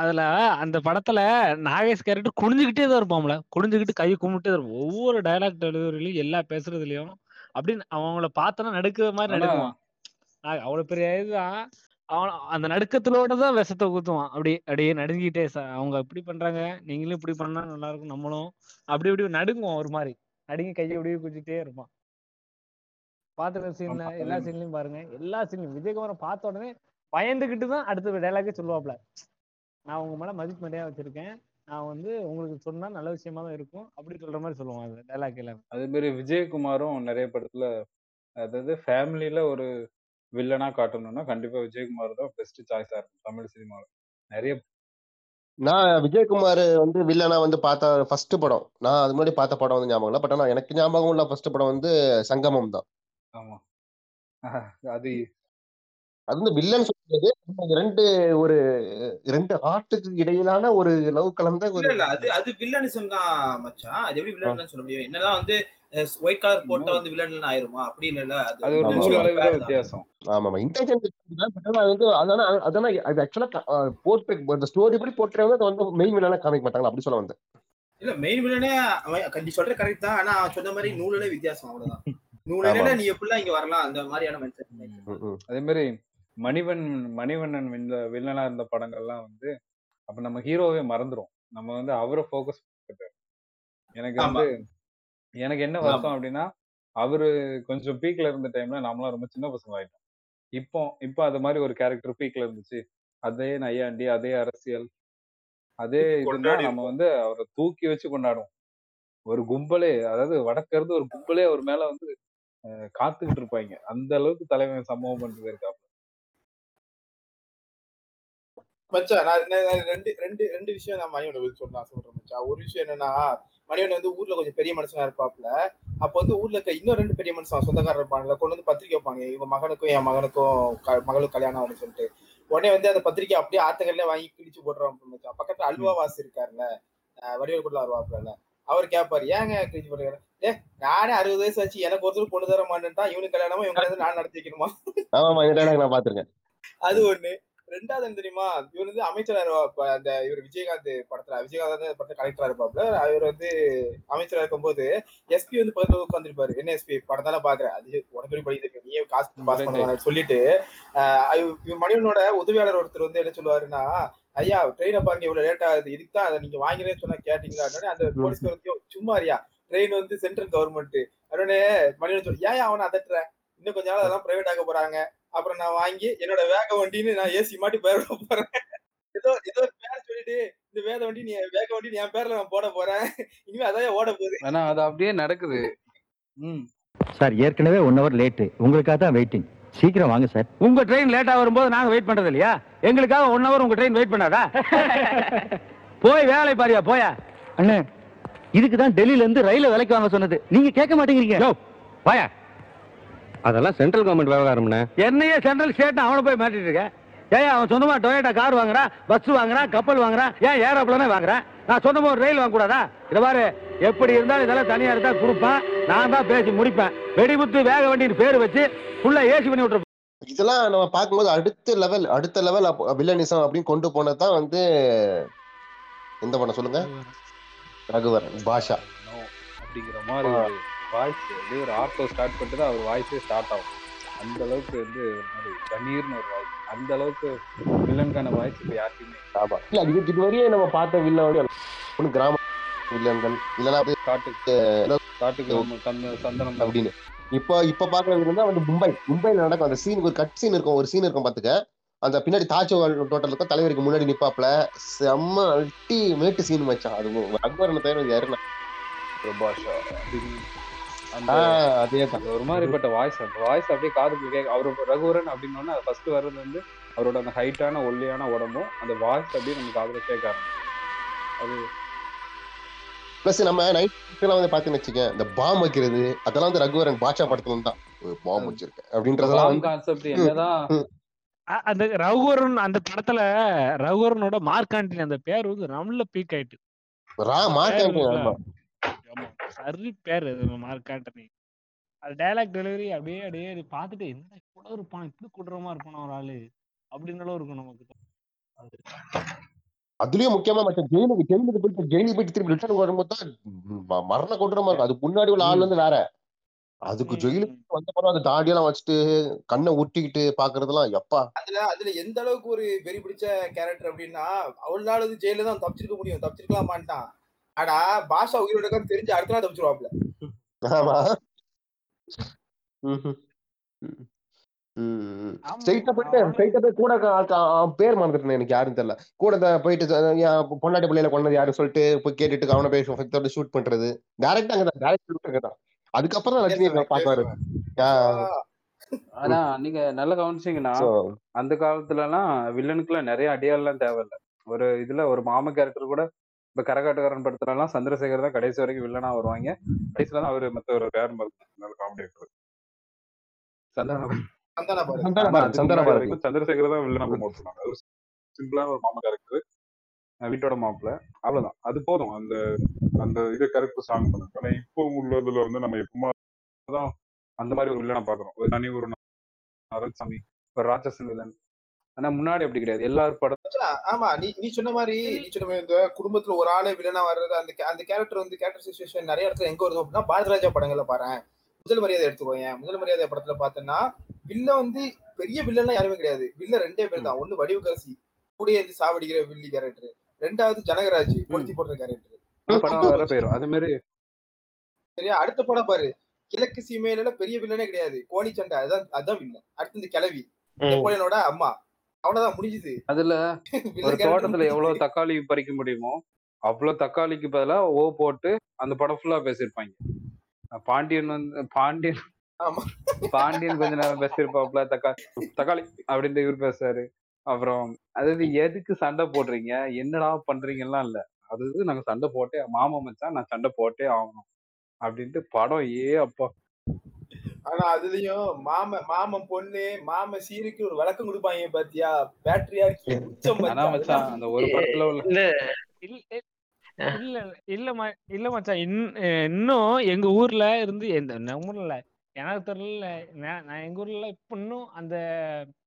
அதுல அந்த படத்துல நாகேஷ் கேரக்டர் குனிஞ்சுக்கிட்டே தான் இருப்பான்ல குனிஞ்சுக்கிட்டு கை கும்பிட்டே தான் இருப்பான். ஒவ்வொரு டைலாக் டெலிவரிலையும் எல்லா பேசுறதுலயும் அப்படின்னு அவங்கள பார்த்தோன்னா நடுக்கிற மாதிரி நடுக்குவான் அவ்வளவு பெரிய இதுதான். அவன் அந்த நடுக்கத்திலோட தான் விஷத்தை ஊத்துவான். அப்படி அப்படியே நடுங்கிட்டே அவங்க இப்படி பண்றாங்க நீங்களும் இப்படி பண்ணா நல்லா இருக்கும் நம்மளும் அப்படி இப்படி நடுங்குவான் ஒரு மாதிரி. நடுங்கி கையை அப்படியே குச்சிட்டே இருப்பான். பாத்துக்கிற சீன்ல எல்லா சீன்லயும் பாருங்க. எல்லா சீன்லயும் விஜயகுமாரை பார்த்த உடனே பயந்துகிட்டு தான் அடுத்த டைலாக்கே சொல்லுவாப்ல. நான் உங்க மேல மதிப்பு மரியாதை வச்சிருக்கேன். நான் வந்து உங்களுக்கு சொன்னா நல்ல விஷயமா தான் இருக்கும். அப்படி சொல்ற மாதிரி சொல்லுவான் அந்த டைலாக் எல்லாம் அதே மாதிரி விஜயகுமாரும் நிறைய படத்துல அதாவது ஃபேமிலியில ஒரு வில்லனா காட்டணும்னா கண்டிப்பா விஜயகுமார் தான் பெஸ்ட் சாய்ஸா இருக்கும் தமிழ் சினிமால நிறைய நான் விஜயகுமார் வந்து வில்லனா வந்து பார்த்த ஃபர்ஸ்ட் படம். நான் அது முன்னாடி பார்த்த படம் வந்து ஞாபகம் இல்லை. பட் ஆனா எனக்கு ஞாபகம் உள்ள ஃபர்ஸ்ட் படம் வந்து சங்கமம் தான் ஆமா அது அது வந்து வில்லன் ரெண்டு ஒரு ரெண்டு ஆர்ட்டுக்கு இடையிலான ஒரு லவ் கலந்த இல்ல ஒரு இல்ல அது அது வில்லனிசம் தான் மச்சான். அது எப்படி வில்லன் சொல்ல முடியும்? என்னதான் வந்து ஒயிட் கலர் போட்டா வந்து வில்லன் ஆயிருமா? அப்படி இல்ல அது ஒரு வித்தியாசம். ஆமா ஆமா. இன்டென்ஷன் பட் ஆனா அது வந்து அதான அதான அது ஆக்சுவலா போர்ட்ரேட் அந்த ஸ்டோரி படி போர்ட்ரேட் அது வந்து மெயின் வில்லனா காமிக்க மாட்டாங்களா? அப்படி சொல்ல வந்தேன். இல்ல மெயின் வில்லனே நீ சொல்ற கரெக்ட் தான். ஆனா சொன்ன மாதிரி நூலுல வித்தியாசம் அவ்வளவுதான். ஆமா. நீ எப்படிலாம் இங்க வரலாம்? அந்த மாதிரியான. அதே மாதிரி மணிவன் மணிவண்ணன் வில்ல வில்லனா இருந்த படங்கள்லாம் வந்து அப்ப நம்ம ஹீரோவே மறந்துரும் நம்ம வந்து அவரை ஃபோக்கஸ் எனக்கு வந்து எனக்கு என்ன வருத்தம் அப்படின்னா அவரு கொஞ்சம் பீக்ல இருந்த டைம்ல நாமலாம் ரொம்ப சின்ன பசங்க ஆயிட்டோம் இப்போ இப்போ அது மாதிரி ஒரு கேரக்டர் பீக்ல இருந்துச்சு. அதே நையாண்டி அதே அரசியல் அதே கொண்டாடி நம்ம வந்து அவரை தூக்கி வச்சு கொண்டாடுவோம். ஒரு கும்பலே அதாவது வடக்க இருந்து ஒரு கும்பலே அவர் மேல வந்து காத்துக்கிட்டு இருப்பாங்க. அந்த அளவுக்கு தலைவன் சம்பவம் பண்ணிட்டு இருக்காப்ல மச்சான் நான் ரெண்டு ரெண்டு ரெண்டு விஷயம் நான் மணியோட பதில் சொல்லலாம் சொல்றேன் மச்சான் ஒரு விஷயம் என்னன்னா மணிவன் வந்து ஊர்ல கொஞ்சம் பெரிய மனுஷனா இருப்பாப்ல. அப்போ வந்து ஊர்ல இருக்க இன்னும் ரெண்டு பெரிய மனுஷன் சொந்தக்காரர் இருப்பாங்கல்ல கொண்டு வந்து பத்திரிக்கை வைப்பாங்க. இவங்க மகனுக்கும் என் மகனுக்கும் க- மகளுக்கும் கல்யாணம் அப்படின்னு சொல்லிட்டு. உடனே வந்து அந்த பத்திரிக்கை அப்படியே ஆத்தங்கல்ல வாங்கி கிழிச்சு போடுறோம் மச்சான் பக்கத்துல அல்வா வாசி இருக்காருல்ல வடிவேல் கூட வருவாப்புல அவர் கேட்பாரு ஏங்க கிழிச்சு போடுறாரு ஏ நானே அறுபது வயசு ஆச்சு எனக்கு ஒருத்தர் பொண்ணு தர மாட்டேன்ட்டான். இவனுக்கு கல்யாணமா இவங்க நான் நடத்தி வைக்கணுமா ஆமா நான் பாத்திருக்கேன் அது ஒண்ணு. ரெண்டாவது என்ன தெரியுமா? இவர் வந்து அமைச்சரா இருப்பா அந்த இவர் விஜயகாந்த் படத்துல விஜயகாந்த் வந்து படத்துல கலெக்டரா இருப்பாப்ல. இவர் வந்து அமைச்சரா இருக்கும்போது எஸ்பி வந்து பக்கத்துல உட்காந்துருப்பாரு என்ன எஸ்பி படம் தானே பாக்குறேன். அது உடம்பு படிக்கிறது நீயே காசு பாஸ் பண்ணுவாங்க சொல்லிட்டு மணிவனோட உதவியாளர் ஒருத்தர் வந்து என்ன சொல்லுவாருன்னா ஐயா ட்ரெயினை பாருங்க இவ்வளவு லேட் ஆகுது. இதுக்கு தான் அதை நீங்க வாங்கினேன்னு சொன்னா கேட்டீங்களா? அந்த போலீஸ்கார் வந்து சும்மா அறியா ட்ரெயின் வந்து சென்ட்ரல் கவர்மெண்ட் உடனே மணிவன் சொல்லி ஏன் அவனை அதட்டுற இன்னும் கொஞ்ச நாள் அதெல்லாம் பிரைவேட் ஆக போறாங்க. அப்புறம் நான் வாங்கி என்னோட வேக வண்டின்னு நான் ஏசி மாட்டி பேர் போறேன். ஏதோ ஏதோ பேர் சொல்லிட்டு இந்த வேக வண்டி நீ வேக வண்டி என் பேர்ல நான் போட போறேன். இனிமே அதான் ஓட போகுது? ஆனா அது அப்படியே நடக்குது. ம். சார் ஏற்கனவே ஒன் ஹவர் லேட்டு உங்களுக்காக தான் வெயிட்டிங் சீக்கிரம் வாங்க சார். உங்க ட்ரெயின் லேட்டா வரும்போது நாங்க வெயிட் பண்றது இல்லையா? எங்களுக்காக ஒன் ஹவர் உங்க ட்ரெயின் வெயிட் பண்ணாதா? போய் வேலை பாரியா போயா. அண்ணே இதுக்கு தான் டெல்லியில இருந்து ரயில விலைக்கு வாங்க சொன்னது. நீங்க கேட்க மாட்டேங்கிறீங்க. யோ போயா அதெல்லாம் சென்ட்ரல் கவர்மெண்ட் விவகாரம்ண்ணே என்னையே சென்ட்ரல் ஸ்டேட் அவனை போய் மாட்டிட்டு இருக்க. ஏன் அவன் சொந்தமா டொயோட்டா கார் வாங்குறான் பஸ் வாங்குறான் கப்பல் வாங்குறான் ஏன் ஏரோப்ளானே வாங்குறான் நான் சொந்தமா ஒரு ரயில் வாங்க கூடாதா இத பாரு எப்படி இருந்தாலும் இதெல்லாம் தனியா இருந்தா கொடுப்பேன். நான் தான் பேசி முடிப்பேன். வெடிமுத்து வேக வண்டின்னு பேர் வச்சு ஃபுல்லா ஏசி பண்ணி விட்டுருப்பேன் இதெல்லாம் நம்ம பார்க்கும்போது அடுத்த லெவல் அடுத்த லெவல் வில்லனிசம் அப்படின்னு கொண்டு போனதுதான் வந்து எந்த படம் சொல்லுங்க? ரகுவரன். பாஷா. அப்படிங்கிற மாதிரி வாய்ஸ் அப்படியே ஒரு ஆட்டோ ஸ்டார்ட் பண்ணிட்டு தான் அவர் வாய்ஸே ஸ்டார்ட் ஆகும். அந்த அளவுக்கு வந்து ஒரு மாதிரி கண்ணீர்னு ஒரு வாய்ஸ் அந்த அளவுக்கு வில்லனுக்கான வாய்ஸ் இப்போ யாருக்குமே ஆமா இல்ல இது இதுவரையே நம்ம பார்த்த வில்லன் ஒண்ணு கிராம வில்லன்கள். இல்லைன்னா வந்து காட்டுக்கு காட்டுக்கு சந்த சந்தனம் அப்படின்னு. இப்போ இப்ப பாக்குறது வந்து வந்து மும்பை மும்பைல நடக்கும் அந்த சீன் ஒரு கட் சீன் இருக்கும் ஒரு சீன் இருக்கும் பாத்துக்க அந்த பின்னாடி தாஜ் டோட்டல் இருக்கும் தலைவருக்கு முன்னாடி நிப்பாப்ல செம்ம அல்டிமேட் சீன் மச்சான். அது அக்பரனை தவிர யாருன்னா ஆஹ் அதே தான் ஒரு மாதிரிப்பட்ட வாய்ஸ் அந்த வாய்ஸ் அப்படியே காதுக்குள்ள கேட்க அவர் ரகுவரன் அப்படின்னோன்னா அது ஃபர்ஸ்ட் வர்றது வந்து அவரோட அந்த ஹைட்டான ஒல்லியான உடம்பும் அந்த வாய்ஸ் அப்படியே நம்ம காதுல கேட்க அது பிளஸ் நம்ம நைட் வந்து பாத்தீங்கன்னு வச்சுக்க இந்த பாம் வைக்கிறது அதெல்லாம் வந்து ரகுவரன் பாட்சா படத்துல தான். பாம் வச்சிருக்கேன் அப்படின்றதெல்லாம் கான்செப்ட் என்னதான்? அந்த ரகுவரன் அந்த படத்துல ரகுவரனோட மார்க்காண்டின் அந்த பேர் வந்து நல்ல பீக் ஆயிட்டு. ரா மார்க் ஆண்டனி, சரி பேர் அது மார்க் ஆண்டனி அது டைலாக் டெலிவரி அப்படியே அப்படியே பார்த்துட்டு என்ன கூட இருப்பான்? இப்படி குடுறமா இருப்பான் ஒரு ஆளு? அப்படின்னு இருக்கும் நமக்கு அதுலயும் முக்கியமா மற்ற ஜெயிலுக்கு ஜெயிலுக்கு போயிட்டு ஜெயிலுக்கு போயிட்டு திரும்பி ரிட்டர்ன் வரும்போது தான் ம- மரண கொடூரமா இருக்கும். அதுக்கு முன்னாடி உள்ள ஆள் வந்து வேற. அதுக்கு ஜெயிலுக்கு. வந்த பிறகு அந்த தாடியெல்லாம் வச்சுட்டு கண்ணை ஒட்டிக்கிட்டு பாக்குறதெல்லாம் எப்பா. அதுல அதுல எந்த அளவுக்கு ஒரு வெறி பிடிச்ச கேரக்டர் அப்படின்னா அவ்வளவு நாள் வந்து ஜெயில தான் தப்பிச்சிருக்க முடியும். தப்பிச்சிருக்கலாமான்ட்டான். ஆனா பாஷா உயிரோட இருக்கான்னு தெரிஞ்சு அடுத்த நாள் தப்பிச்சிருவாப்ல. ஆமா. ஸ்ட்ரைட்டா போயிட்டு ஸ்ட்ரைட்டா போய் கூட பேர் மறந்துட்டேன் எனக்கு யாரும் தெரியல. கூட த- போயிட்டு பொண்டாட்டி பிள்ளையில கொண்டது யாரும் சொல்லிட்டு போய் கேட்டுட்டு அவனை போய் ஷூட் பண்றது. டேரக்டா அங்கதான் டேரக்ட் ஷூட் அங்கதான். அதுக்கப்புறம் தான் பாக்குறாரு ஆஹ் ஆனா நீங்க நல்ல கவனிச்சீங்கன்னா அந்த காலத்துல எல்லாம் வில்லனுக்குலாம் நிறைய அடியாள்லாம் தேவையில்ல. ஒரு இதுல ஒரு மாம கேரக்டர் கூட இப்ப கரகாட்டக்காரன் படத்துல எல்லாம் சந்திரசேகர் தான் கடைசி வரைக்கும் வில்லனா வருவாங்க. கடைசியில தான் அவரு மத்த ஒரு பேர் காமெடி ஆக்டர் சந்திரசேகர் தான் வில்லனா ப்ரமோட் பண்ணாங்க. சிம்பிளான ஒரு மாமா கேரக்டர் வீட்டோட மாப்பிள்ள அவ்வளவுதான். அது போதும். அந்த அந்த இது கேரக்டர் சாங் பண்ணுங்க. ஆனா இப்போ உள்ளதுல வந்து நம்ம எப்பவுமே தான் அந்த மாதிரி ஒரு வில்லனை பாக்குறோம் ஒரு தனி ஒரு நாராயணசாமி ஒரு ராட்சசன் வில்லன் ஆனா முன்னாடி அப்படி கிடையாது. எல்லாரும் படம் ஆமா நீ நீ சொன்ன மாதிரி நீ சொன்ன மாதிரி இந்த குடும்பத்துல ஒரு ஆளு வில்லனா வர்றது அந்த அந்த கேரக்டர் வந்து கேரக்டர் சிச்சுவேஷன் நிறைய இடத்துல எங்க வருது அப்படின்னா பாரதிராஜா படங்கள்ல பாரு முதல் மரியாதை எடுத்துக்கோங்க முதல் மரியாதை படத்துல பார்த்தோன்னா வில்ல வந்து பெரிய வில்லன்லாம் யாருமே கிடையாது. வில்ல ரெண்டே பேர் தான். ஒண்ணு வடிவுக்கரசி கூடிய இருந்து சாவடிக்கிற வில்லி கேரக்டர் ரெண்டாவது ஜனகராஜ் கொளுத்தி போடுற கேரக்டர் படம் வர போயிரும். அது மாதிரி சரியா? அடுத்த படம் பாரு. கிழக்கு சீமையில பெரிய வில்லனே கிடையாது. கோணி சண்டை அதான் அதான் வில்லன் அடுத்து இந்த கிளவி நெப்போலியனோட அம்மா. அவ்வளவுதான் முடிஞ்சுது. அதுல ஒரு தோட்டத்துல. எவ்வளவு தக்காளி பறிக்க முடியுமோ அவ்வளவு தக்காளிக்கு பதிலா ஓ போட்டு அந்த படம் ஃபுல்லா பேசியிருப்பாங்க. அஹ் பாண்டியன் வந்து பாண்டியன் ஆமா. பாண்டியன் கொஞ்ச நேரம் பேசியிருப்பாப்ல தக்காளி தக்காளி அப்படின்ட்டு இவர் பேசுறாரு அப்புறம் அதாவது எதுக்கு சண்டை போடுறீங்க? என்னடா பண்றீங்கலாம் இல்ல. அதாவது நாங்க சண்டை போட்டே மாமா மச்சான் நான் சண்டை போட்டே ஆகணும். அப்படின்ட்டு படம் ஏ அப்பா. ஆனா அதுலயும் மாம மாமன் பொண்ணு மாம சீருக்கு ஒரு விளக்கம் கொடுப்பாங்க பாத்தியா? பேட்டரியா மச்சான் அந்த ஒரு படத்துல உள்ள இல்ல. இல்ல இல்ல மச்சான் இன்- இன்னும் எங்க ஊர்ல இருந்து எந்த நம்ம ஊர்ல இல்ல? எனக்கு தெரியல. நான் நான் எங்க ஊர்ல இப்ப இன்னும் அந்த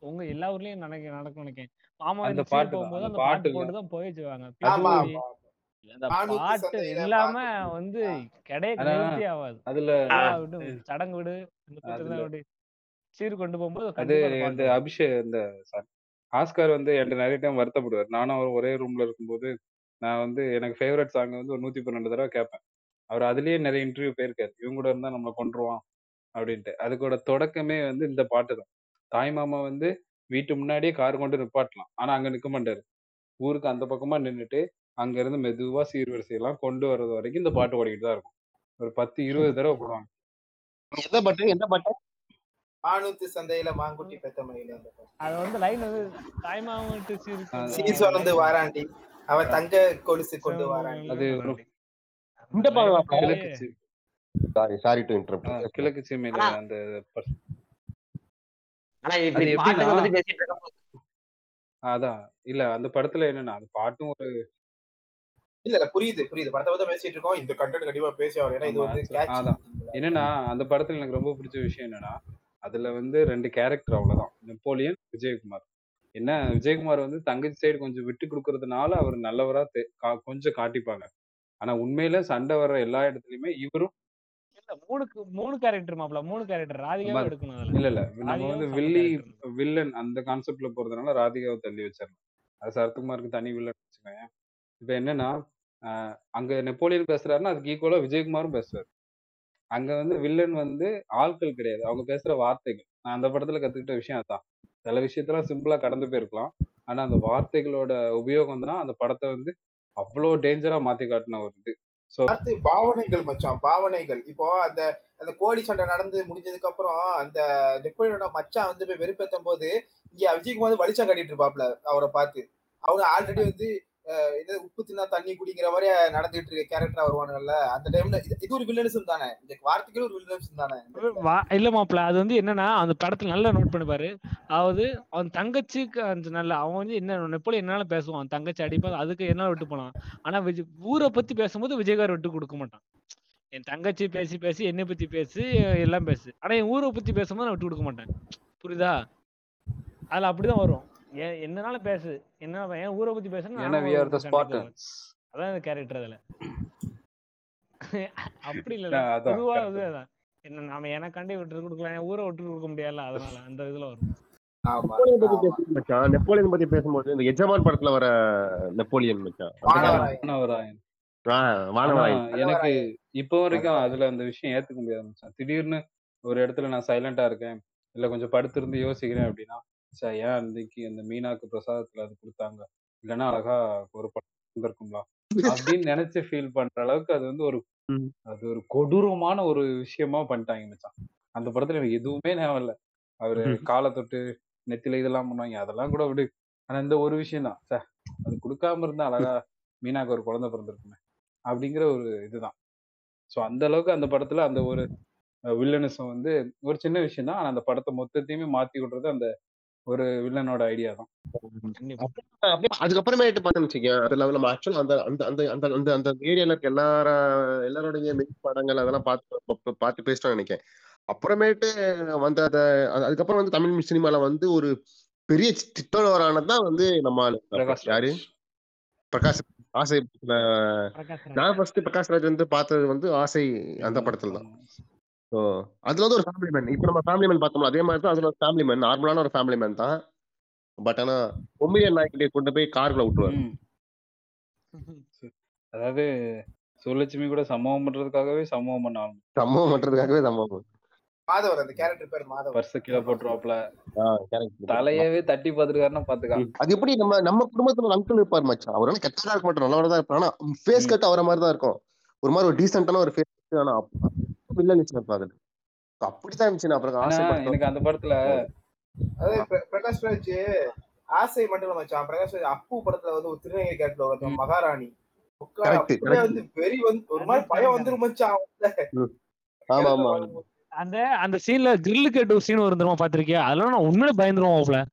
உங்க எல்லா ஊர்லயும் நடக்க நடக்கும் நினைக்கிறேன். மாமா அந்த பாட்டு போகும்போது அந்த பாட்டு. போட்டு தான் போய் வச்சுவாங்க ஆமா பின்னாடி ஆமா. அந்த நானூத்தி பாட்டு இல்லாம. வந்து கிடையே ஆனா, நிவர்த்தி ஆகாது அதுல சடங்கு விடு. சீர் கொண்டு போகும்போது அது இந்த அபிஷேக் இந்த ஆஸ்கார் வந்து என்கிட்ட நிறைய டைம் வருத்தப்படுவார். நானும் அவர் ஒரே ரூம்ல இருக்கும்போது நான் வந்து எனக்கு ஃபேவரட் சாங் வந்து ஒரு நூத்தி பன்னெண்டு தடவை கேட்பேன். அவர் அதுலயே நிறைய இன்டர்வியூ போயிருக்காரு. இவங்க கூட இருந்தா நம்மளை கொண்டுருவான் அப்படின்ட்டு. அதுக்கோட தொடக்கமே வந்து இந்த பாட்டு தான். தாய் மாமா வந்து வீட்டு முன்னாடியே கார் கொண்டு நிப்பாட்டலாம். ஆனா அங்க நிக்க மாட்டாரு. ஊருக்கு அந்த பக்கமா நின்னுட்டு அங்க இருந்து மெதுவா சீர்வரிசை எல்லாம் கொண்டு வர்றது வரைக்கும் இந்த பாட்டு ஓடிக்கிட்டு தான் இருக்கும். ஒரு பத்து இருபது தடவை போடுவாங்க. எந்த பாட்டு எந்த பாட்டு? மானூத்து சந்தையில மாங்குட்டி பெத்த பாட்டு. அது வந்து லைன் வந்து தாய்மாமா வீட்டு சீர் சுரந்து வாராண்டி. அவன் தங்க கொலுசு கொண்டு வாராண்டி. அது இந்த? கிழக்கு சி- சாரி சாரி டு இன்டரப்ட் கிழக்கு சீமையில அந்த ஆனா எப்படின்னா- பாட்டுகளை பத்தி பேசிட்டு இருக்கும்போது. அதான். இல்ல அந்த படத்துல என்னன்னா அந்த பாட்டும் ஒரு இல்ல இல்ல புரியுது புரியுது. படத்தை பத்தி பேசிட்டு இருக்கோம். இந்த கண்டென்ட் கண்டிப்பா பேசி ஆகும் ஏன்னா இது வந்து. அதான். என்னன்னா அந்த படத்துல எனக்கு ரொம்ப பிடிச்ச விஷயம் என்னன்னா அதுல வந்து ரெண்டு கேரக்டர் அவ்வளவுதான். நெப்போலியன் விஜயகுமார். என்ன விஜயகுமார் வந்து தங்கச்சி சைடு கொஞ்சம் விட்டு கொடுக்கறதுனால அவர் நல்லவரா கொஞ்சம் காட்டிப்பாங்க. ஆனா உண்மையில சண்டை வர்ற எல்லா இடத்துலயுமே இவரும் இல்ல மூணுக்கு மூணு கேரக்டர் மாப்ள மூணு கேரக்டர் ராதிகாவே எடுக்கணும் இல்ல இல்ல. நம்ம வந்து வில்லி. வில்லன் அந்த கான்செப்ட்ல போறதுனால ராதிகாவை தள்ளி வச்சிடலாம் அது சரத்குமாருக்கு தனி வில்லன் வச்சுக்கோங்க இப்ப என்னன்னா அங்க நெப்போலியன் பேசுறாருன்னா அதுக்கு ஈக்குவலா விஜயகுமாரும் பேசுவார். அங்க வந்து வில்லன் வந்து ஆட்கள் கிடையாது. அவங்க பேசுற வார்த்தைகள். நான் அந்த படத்துல கத்துக்கிட்ட விஷயம் அதான். சில விஷயத்தெல்லாம் சிம்பிளா கடந்து போயிருக்கலாம். ஆனா அந்த வார்த்தைகளோட உபயோகம் தான் அந்த படத்தை வந்து அவ்வளோ டேஞ்சரா மாத்தி காட்டின ஒரு இது. ஸோ பாவனைகள் மச்சான் பாவனைகள். இப்போ அந்த அந்த கோழி சண்டை நடந்து முடிஞ்சதுக்கு அப்புறம் அந்த நெப்போலியனோட மச்சான் வந்து போய் வெறுப்பேத்தும் போது இங்க விஜய்குமார் வந்து வலிச்சா காட்டிட்டு இருப்பாப்ல அவரை பார்த்து. அவரு ஆல்ரெடி வந்து இது உப்பு தின்னா தண்ணி குடிக்கிற மாதிரி நடந்துட்டு இருக்க கேரக்டரா வருவானுங்கல்ல. அந்த டைம்ல இது ஒரு வில்லனிசம் தானே. இந்த வார்த்தைக்கு ஒரு வில்லனிசம் தானே. வா- இல்ல மாப்பிள்ள அது வந்து என்னன்னா அந்த படத்துல நல்லா நோட் பண்ணி அதாவது அவன் தங்கச்சிக்கு அந்த நல்ல அவன் வந்து என்ன நெப்போலியன் என்னால பேசுவான். தங்கச்சி அடிப்பான் அதுக்கு என்னால விட்டு போனான் ஆனா விஜய் ஊரை பத்தி பேசும்போது விஜயகார் விட்டு கொடுக்க மாட்டான். என் தங்கச்சி பேசி பேசி என்னை பத்தி பேசி எல்லாம் பேசு. ஆனா என் ஊரை பத்தி பேசும்போது நான் விட்டு கொடுக்க மாட்டேன். புரியுதா? அதுல அப்படிதான் வரும். என்னனால பேசு என்ன என் ஊரை பத்தி பேசுனா அதான் இந்த கேரக்டர் அதுல. அப்படி இல்ல பொதுவா அதான். என்ன நாம எனக்காண்டி விட்டு கொடுக்கலாம். என் ஊரை விட்டு கொடுக்க முடியாதுல்ல? அதனால அந்த இதுல வரும். ஆமா. நெப்போலியன் பத்தி பேசும்போது மச்சான். நெப்போலியன் பத்தி பேசும்போது இந்த எஜமான் படத்துல வர நெப்போலியன் மச்சான். எனக்கு இப்போ வரைக்கும் அதுல அந்த விஷயம் ஏத்துக்க முடியாது மச்சான். திடீர்னு ஒரு இடத்துல நான் சைலண்டா இருக்கேன் இல்ல கொஞ்சம் படுத்திருந்து யோசிக்கிறேன் அப்படின்னா சார் ஏன் அன்னைக்கு அந்த மீனாக்கு பிரசாதத்துல அது கொடுத்தாங்க. இல்லைன்னா அழகா ஒரு படம் இருந்திருக்கும்ல அப்படின்னு நினைச்சு ஃபீல் பண்ற அளவுக்கு அது வந்து ஒரு ம். அது ஒரு கொடூரமான ஒரு விஷயமா பண்ணிட்டாங்க மச்சான். அந்த படத்துல எனக்கு எதுவுமே ஞாபகம் இல்ல. அவரு காலை தொட்டு நெத்தில இதெல்லாம் பண்ணுவாங்க. அதெல்லாம் கூட விடு. ஆனா இந்த ஒரு விஷயம் தான். சார் அது கொடுக்காம இருந்தா அழகா மீனாக்கு ஒரு குழந்தை பிறந்திருக்குமே. அப்படிங்கிற ஒரு இதுதான். ஸோ அந்த அளவுக்கு அந்த படத்துல அந்த ஒரு வில்லனிசம் வந்து ஒரு சின்ன விஷயம் தான். ஆனா அந்த படத்தை மொத்தத்தையுமே மாத்தி விடுறது அந்த ஒரு வில்லனோட ஐடியா தான் அதுக்கப்புறமேட்டு பார்த்தோம்னு வச்சுக்கோங்க அதுல நம்ம ஆக்சுவலா அந்த அந்த அந்த அந்த அந்த அந்த ஏரியால இருக்க எல்லார எல்லாரோடைய மெயின் படங்கள் அதெல்லாம் பார்த்து பார்த்து பேசிட்டோம்னு நினைக்கிறேன் அப்புறமேட்டு வந்த அதுக்கப்புறம் வந்து தமிழ் சினிமால வந்து ஒரு பெரிய ஆனதுதான் வந்து நம்ம ஆளு. பிரகாஷ் யாரு. பிரகாஷ் ஆசை. நான் ஃபர்ஸ்ட் பிரகாஷ் ராஜ் வந்து பார்த்தது வந்து ஆசை அந்த படத்துல தான். ஸோ அதுல வந்து ஒரு ஃபேமிலி மேன் இப்போ நம்ம ஃபேமிலி மேன் பார்த்தோம்ல அதே மாதிரி தான் அதுல ஒரு ஃபேமிலி மேன் நார்மலான ஒரு ஃபேமிலி மேன் தான். பட் ஆனா பொம்மியன் நாய்க்கிட்டே கொண்டு போய் கார்ல விட்டுருவாரு. அதாவது சுலட்சுமி கூட சம்பவம் பண்றதுக்காகவே சம்பவம் பண்ண சம்பவம் பண்றதுக்காகவே சம்பவம் மாதவர் அந்த கேரக்டர் பேர் மாதவர். பர்ஸ கீழே போட்டுருவாப்ல கேரக்டர் தலையவே தட்டி பாத்துருக்காருன்னா பாத்துக்கா அது எப்படி நம்ம நம்ம குடும்பத்துல ஒரு அங்கிள் இருப்பார் மச்சான். அவர் வந்து கெட்டதா இருக்க மாட்டோம் நல்லவரா தான் இருப்பார். ஆனா ஃபேஸ். கட் அவர மாதிரி தான் இருக்கும். ஒரு மாதிரி ஒரு டீசென்டான ஒரு ஃபேஸ் ஆனா வில்லன் இருப்பாரு அப்படித்தான் இருந்துச்சு அப்புறம் ஆசை எனக்கு அந்த படத்துல பிர- பிரகாஷ் ராஜ் ஆசை மட்டும் மச்சான். பிரகாஷ் ராஜ் அப்பு படத்துல வந்து ஒரு திருநங்கை கேரக்டர் ம். மகாராணி. வந்து வெறி வந்து ஒரு மாதிரி பயம் வந்துரும் மச்சான் ஆமா ஆமா அந்த அந்த சீன்ல கிரில்லு கேட்டு ஒரு சீன் வரும் தெரியுமா பாத்திருக்கியா? அதெல்லாம் நான் உண்மையிலே பயந்துருவான்.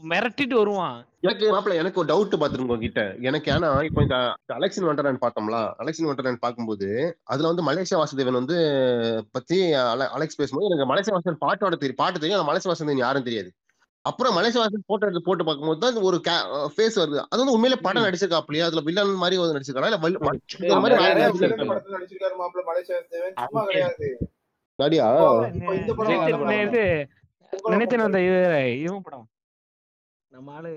மிரட்டிட்டு வருவான். எனக்கு மாப்பிள்ள எனக்கு ஒரு டவுட் பாத்துருங்க உங்ககிட்ட. எனக்கு ஏன்னா இப்போ இந்த அலெக்சின் வண்டர்லேண்ட் பார்த்தோம்ல அலெக்சின் வண்டர்லேண்ட் பார்க்கும்போது அதுல வந்து மலேசியா வாசுதேவன் வந்து பத்தி அல- அலெக்ஸ் பேசும்போது எனக்கு மலேசியா வாசன் பாட்டோட தெரியும் பாட்டு தெரியும் அந்த மலேசியா வாசன் யாரும் தெரியாது. அப்புறம் மலேசியா வாசன் போட்டோ எடுத்து போட்டு பார்க்கும்போது தான் ஒரு ஃபேஸ் வருது. அது வந்து உண்மையிலே படம் நடிச்சிருக்காப்லையா அதுல வில்லன் மாதிரி வந்து நடிச்சிருக்கானா? இல்ல வாசுதேவன். நினைத்தேன் அந்த இவன் படம். நம்ம ஆளு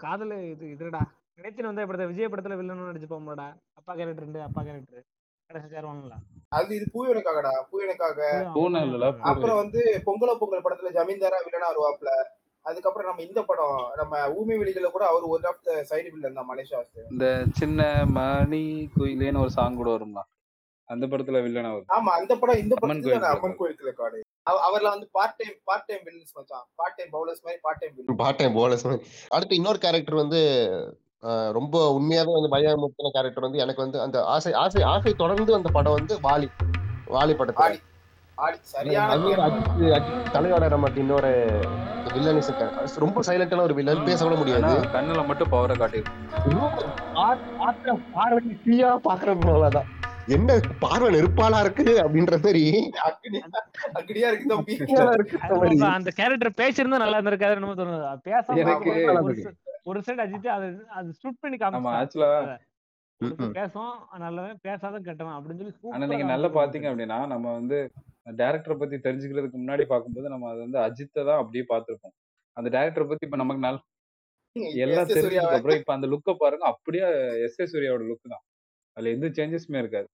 காதல இது இதுடா. நினைத்தேன் வந்த படத்தை விஜய் படத்துல வில்லனும் நடிச்சுப்போம்லடா அப்பா கேரக்டர் ரெண்டு அப்பா கேரக்டர் கடைசி சேருவாங்களா அது இது பூனை இல்லல அப்புறம் வந்து பொங்கல பொங்கல் படத்துல ஜமீன்தாரா வில்லனா வருவாப்ல. அதுக்கப்புறம் நம்ம இந்த படம் நம்ம ஊமை வெளிகள கூட அவர் ஒரு ஆஃப் த சைடு வில்லன் தான் மலேசியா இந்த சின்ன மணி குயிலேன்னு ஒரு சாங் கூட வரும்ல. அந்த படத்துல வில்லனா வரும் ஆமா அந்த படம் இந்த அம்மன் படத்துல. கோயில் அம்மன் கோயில் காடு. அவர்ல வந்து part time part time villains மச்சான். பார்ட் டைம் பவுலர்ஸ் மாதிரி பார்ட் டைம் வில்லன் பாட்டேன் போனஸ் அடுத்து இன்னொரு கேரக்டர் வந்து ரொம்ப உண்மையாவே வந்து பயமுறுத்தின கேரக்டர் வந்து எனக்கு வந்து அந்த ஆசை ஆசை ஆசை தொடர்ந்து அந்த படம் வந்து வாலி. வாலி அஜித் தலையோட நமக்கு இன்னொரு வில்லனிஸ் கேரக்டர் ரொம்ப சைலண்டான ஒரு வில்லன் பேச கூட முடியாது. கண்ணுல மட்டும் பவரை காட்டியிருக்கும் பார்வை பாக்குறதுனாலதான் என்ன பார்வை நெருப்பாலா இருக்கு அப்படின்ற மாதிரி அந்த கேரக்டர் பேசியிருந்தா நல்லா இருந்திருக்காது என்னமோ தோணுது. அது பேசாம எனக்கு- ஒரு சைடு அஜித் அது அது ஸ்டூட் பண்ணி ம்ம். பேசும் நல்லவன் பேசாத கெட்டவன் அப்படின்னு சொல்லி ஆனா நீங்க நல்லா பாத்தீங்க அப்படின்னா நம்ம வந்து டேரக்டரை பத்தி தெரிஞ்சுக்கிறதுக்கு முன்னாடி பார்க்கும்போது நம்ம அது வந்து அஜித்தை தான் அப்படியே பார்த்திருப்போம். அந்த டேரக்டரை பத்தி இப்ப நமக்கு நல்ல எல்லாம் தெரிஞ்சதுக்கு அப்புறம் இப்ப அந்த லுக்க பாருங்க அப்படியே எஸ் ஏ சூர்யாவோட லுக் தான். அதுல எந்த சேஞ்சஸுமே இருக்காது.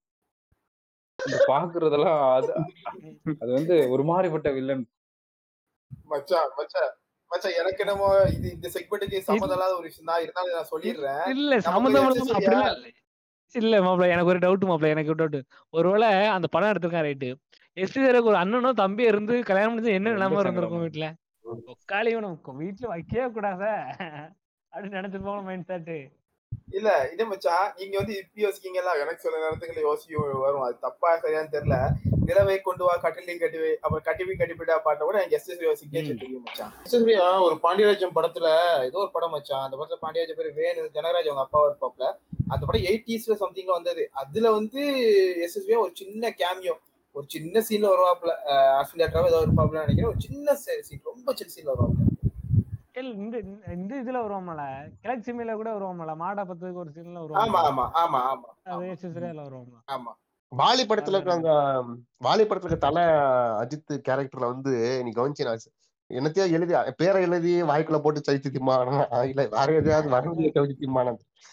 பாக்குறதெல்லாம் அது அது வந்து ஒரு மாதிரிப்பட்ட வில்லன் மச்சான் மச்சான் மச்சான் எனக்கு என்னமோ இது இந்த செக்மெண்ட்டுக்கு சம்மந்தம் இல்லாத ஒரு விஷயம் தான் இருந்தாலும் நான் சொல்லிடுறேன். இல்ல சம்மந்தம் இல்ல. இல்ல மாப்பிள்ள எனக்கு ஒரு டவுட் மாப்பிள்ள எனக்கு ஒரு டவுட் ஒருவேளை அந்த படம் எடுத்திருக்கான் ரைட்டு. எஸ்டி சேருக்கு ஒரு அண்ணனோ தம்பி இருந்து கல்யாணம் முடிஞ்சு என்ன நிலைமை இருந்திருக்கும். வீட்டுல உக்காளி இவனை வீட்டுல வைக்கவே கூடாத? அப்படின்னு நினைச்சிருப்பாங்க மைண்ட் தாட்டு இல்ல இது மச்சான் நீங்க வந்து இப்படி யோசிக்கீங்களா எனக்கு சில நேரத்துக்கு யோசிக்க வரும். அது தப்பா சரியான்னு தெரியல. நிலவை கொண்டு வா கட்டிலையும் கட்டிவை அப்புறம் கட்டிவி கட்டிப்பிட்டா பாட்ட கூட எனக்கு எஸ் எஸ் யோசிக்கே தெரியும் மச்சான் எஸ் எஸ் ஒரு பாண்டியராஜன் படத்துல ஏதோ ஒரு படம் மச்சான் அந்த படத்துல பாண்டியராஜன் பேர் வேணு ஜனகராஜ் அவங்க அப்பாவா இருப்பாப்ல. அந்த படம் எயிட்டிஸ்ல சம்திங்ல வந்தது. அதுல வந்து எஸ் எஸ் ஒரு சின்ன கேமியோ ஒரு சின்ன சீன்ல வருவாப்ல. அஃபிலியேட்டராக ஏதோ இருப்பாப்ல நினைக்கிறேன். ஒரு சின்ன சீன் ரொம்ப சின்ன சீன்ல வருவாப்ல. இல்ல இந்த இந்த- இந்த இதுல வருவாமல. கிழக்கு சிமையில கூட வருவாமல. மாடா பத்துக்கு ஒரு சீன்ல ஆமா வருவாங்க ஆமா ஆமா ஆமா அது எஸ்எஸ்ல வருவாங்க ஆமா. வாலி படத்துல இருக்க அந்த வாலி படத்துல இருக்க தலை அஜித் கேரக்டர்ல வந்து நீ கவனிச்சு நான் என்னத்தையோ எழுதி பேரை எழுதி வாய்க்குள்ள போட்டு சைத்து திம்மானா இல்ல வேற எதையாவது வரஞ்சி கவிச்சு திம்மானா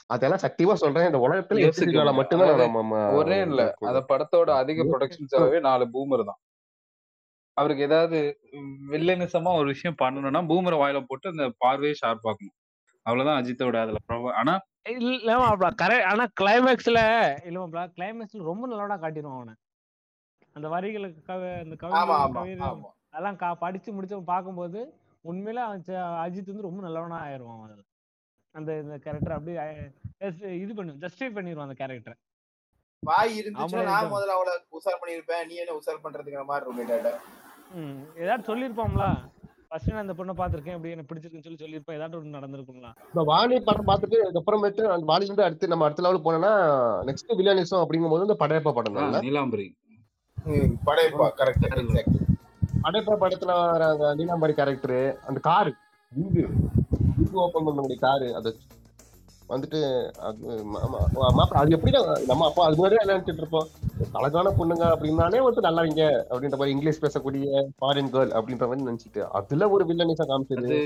அதெல்லாம் சத்தியமா சொல்றேன். இந்த உலகத்துல. மட்டும்தான் ஒரே இல்ல. அந்த படத்தோட அதிக ப்ரொடக்ஷன் செலவே நாலு பூமர் தான். அவருக்கு ஏதாவது வில்லனிசமா ஒரு விஷயம் பண்ணணும்னா பூமரை வாயில போட்டு அந்த பார்வையை ஷார்ப் ஆக்கணும். அவ்வளவுதான் அஜித்தோட அதுல provo- ஆனா இல்ல மாப்ள கரெக்ட் ஆனா கிளைமேக்ஸ்ல இல்ல மாப்ள கிளைமேக்ஸ்ல ரொம்ப நல்லவனா காட்டிடுவான் அவனை. அந்த வரிகளுக்கு கவி அந்த ஆமா அதெல்லாம் கா படிச்சு முடிச்சு பார்க்கும்போது உண்மையில அஜித் வந்து ரொம்ப நல்லவனா ஆயிருவான் அவன். அதுல அந்த இந்த கேரக்டர் அப்படியே இது பண்ணு ஜஸ்டிஃபை பண்ணிடுவான் அந்த கேரக்டர் வாய் இருந்துச்சுன்னா நான். முதல்ல அவளை உசார் பண்ணிருப்பேன் நீ என்ன உசார் பண்றதுங்கிற மாதிரி இருக்கும் ஏதாச்சும் சொல்லியிருப்பான்ல ஃபர்ஸ்ட் நான் இந்த பொண்ணை பார்த்திருக்கேன் இப்படி எனக்கு பிடிச்சிருக்குன்னு சொல்லி சொல்லியிருப்பேன் ஏதாட்டும் ஒன்று நடந்திருக்கும்ல இந்த வாலி படம் பார்த்துட்டு அதுக்கப்புறமேட்டு அந்த வாலில இருந்து அடுத்து நம்ம அடுத்த லெவல் போனோம்னா நெக்ஸ்ட் வில்லனிசம் அப்படிங்கும்போது இந்த படையப்பா படம் தான்? நீலாம்பரி. படைப்பா கரெக்ட் படைப்பா படத்துல வர அந்த நீலாம்பரி கேரக்டர் அந்த காரு ஓபன் பண்ணக்கூடிய காரு அது வந்துட்டு அது மாப்பிள எப்படிதான் நம்ம அப்பா அது முன்னாடியே நினைச்சிட்டு இருப்போம். அழகான பொண்ணுங்க அப்படின்னாலே வந்து நல்லவங்க அப்படின்ற மாதிரி இங்கிலீஷ் பேசக்கூடிய ஃபாரின் கேர்ள் அப்படின்ற மாதிரி நினைச்சிட்டு அதுல ஒரு வில்லனிசம் காமிச்சது.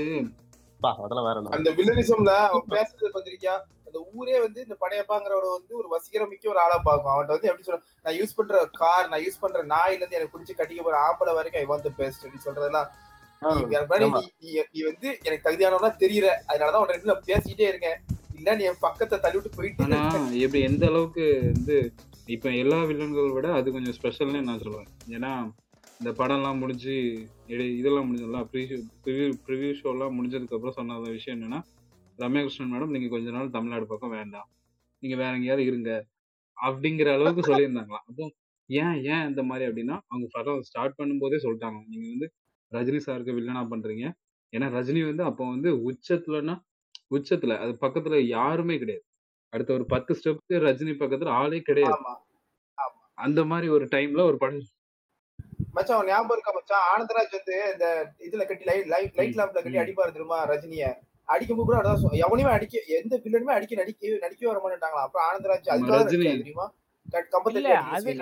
அதெல்லாம் வேற. அந்த வில்லனிசம்ல அவன் பேசுறது பத்திரிக்கா அந்த ஊரே வந்து இந்த படையப்பாங்கிறவட வந்து ஒரு வசீகரமிக்க ஒரு ஆளா பார்க்கும். அவன்கிட்ட வந்து எப்படி சொல்ற நான் யூஸ் பண்ற கார் நான் யூஸ் பண்ற நாயில இருந்து எனக்கு பிடிச்சி கட்டிக்க போற ஆம்பளை வரைக்கும் ஐ வாண்ட் பெஸ்ட் அப்படி சொல்றதெல்லாம். நீ வந்து எனக்கு தகுதியானவனா தெரியற. அதனாலதான் உன் ரெண்டு பேசிட்டே இருக்கேன். இல்ல நீ என் பக்கத்தை தள்ளி விட்டு போயிட்டு ஆனா எப்படி எந்த அளவுக்கு வந்து இப்ப எல்லா வில்லன்களை விட அது கொஞ்சம் ஸ்பெஷல்னு நான் சொல்லுவேன். ஏன்னா இந்த படம்லாம் முடிஞ்சு இதெல்லாம் முடிஞ்சதுலாம் ப்ரிவியூ ப்ரிவியூ ஷோலாம் முடிஞ்சதுக்கு அப்புறம் சொன்ன விஷயம் என்னன்னா ரம்யாகிருஷ்ணன் மேடம் நீங்க கொஞ்ச நாள் தமிழ்நாடு பக்கம் வேண்டாம். நீங்க வேற எங்கேயாவது இருங்க. அப்படிங்கிற அளவுக்கு சொல்லியிருந்தாங்களாம். அப்போ ஏன் ஏன் இந்த மாதிரி அப்படின்னா அவங்க படம் ஸ்டார்ட் பண்ணும்போதே சொல்லிட்டாங்க. நீங்க வந்து ரஜினி சாருக்கு வில்லனா பண்றீங்க. ஏன்னா ரஜினி வந்து அப்போ வந்து உச்சத்துலன்னா உச்சத்துல. அது பக்கத்துல யாருமே கிடையாது. அடுத்த ஒரு பத்து ஸ்டெப்க்கு ரஜினி பக்கத்துல ஆளே கிடையாது. ஆமா. அந்த மாதிரி ஒரு டைம்ல ஒரு படம். மச்சான் அவன் ஞாபகம் இருக்கா மச்சான்? ஆனந்தராஜ் வந்து இந்த இதுல கட்டி லைட் லைட் லைட் லேம்ப்ல கட்டி. அடிப்பாரு தெரியுமா ரஜினிய? அடிக்கும்போது கூட அதான் எவனையுமே அடிக்க எந்த வில்லனுமே அடிக்க நடிக்க நடிக்கவே வர மாட்டாங்களா அப்புறம் ஆனந்தராஜ் அதுக்காக தெரியுமா.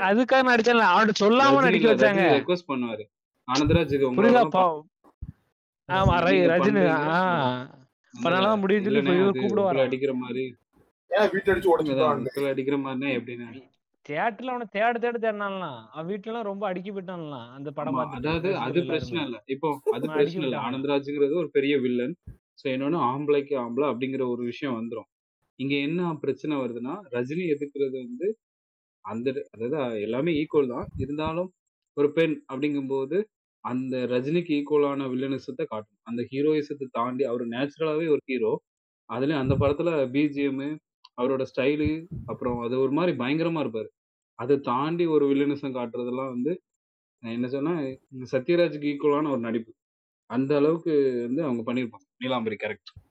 அதுக்காக நடிச்சால அவன்கிட்ட சொல்லாம நடிக்க வச்சாங்க. ரெக்வஸ்ட் பண்ணுவாரு. ஆனந்தராஜுக்கு புரியுதா ஆமா ரஜினி பண்ணாலும் முடியும்னு சொல்லி கூப்பிடுவாரு? அடிக்கிற மாதிரி. வீட்டு அடிச்சு அடிக்கிற மாதிரினா எப்படின்னா தியேட்டர்ல அவனை தேட தேட தேடினாலாம் அவன் வீட்டுல எல்லாம் ரொம்ப அடிக்க போயிட்டான்லாம் அந்த படம் அதாவது அது பிரச்சனை. இல்ல. இப்போ அது பிரச்சனை இல்ல. ஆனந்தராஜுங்கிறது ஒரு பெரிய வில்லன் சோ இன்னொன்னு ஆம்பளைக்கு ஆம்பளை அப்படிங்கிற ஒரு விஷயம் வந்துரும். இங்க என்ன பிரச்சனை வருதுன்னா ரஜினி எதுக்குறது வந்து அந்த அதாவது எல்லாமே ஈக்குவல் தான். இருந்தாலும் ஒரு பெண் அப்படிங்கும்போது அந்த ரஜினிக்கு ஈக்குவலான வில்லனிசத்தை காட்டும். அந்த ஹீரோயிசத்தை தாண்டி அவர் நேச்சுரலாவே ஒரு ஹீரோ அதுலயும் அந்த படத்துல பிஜிஎம் அவரோட ஸ்டைலு அப்புறம் அது ஒரு மாதிரி பயங்கரமா இருப்பாரு. அதை தாண்டி ஒரு வில்லனிசம் காட்டுறதெல்லாம் வந்து நான் என்ன சொன்னா இந்த சத்யராஜுக்கு ஈக்குவலான ஒரு நடிப்பு. அந்த அளவுக்கு வந்து அவங்க பண்ணியிருப்பாங்க. நீலாம்பரி கரெக்ட்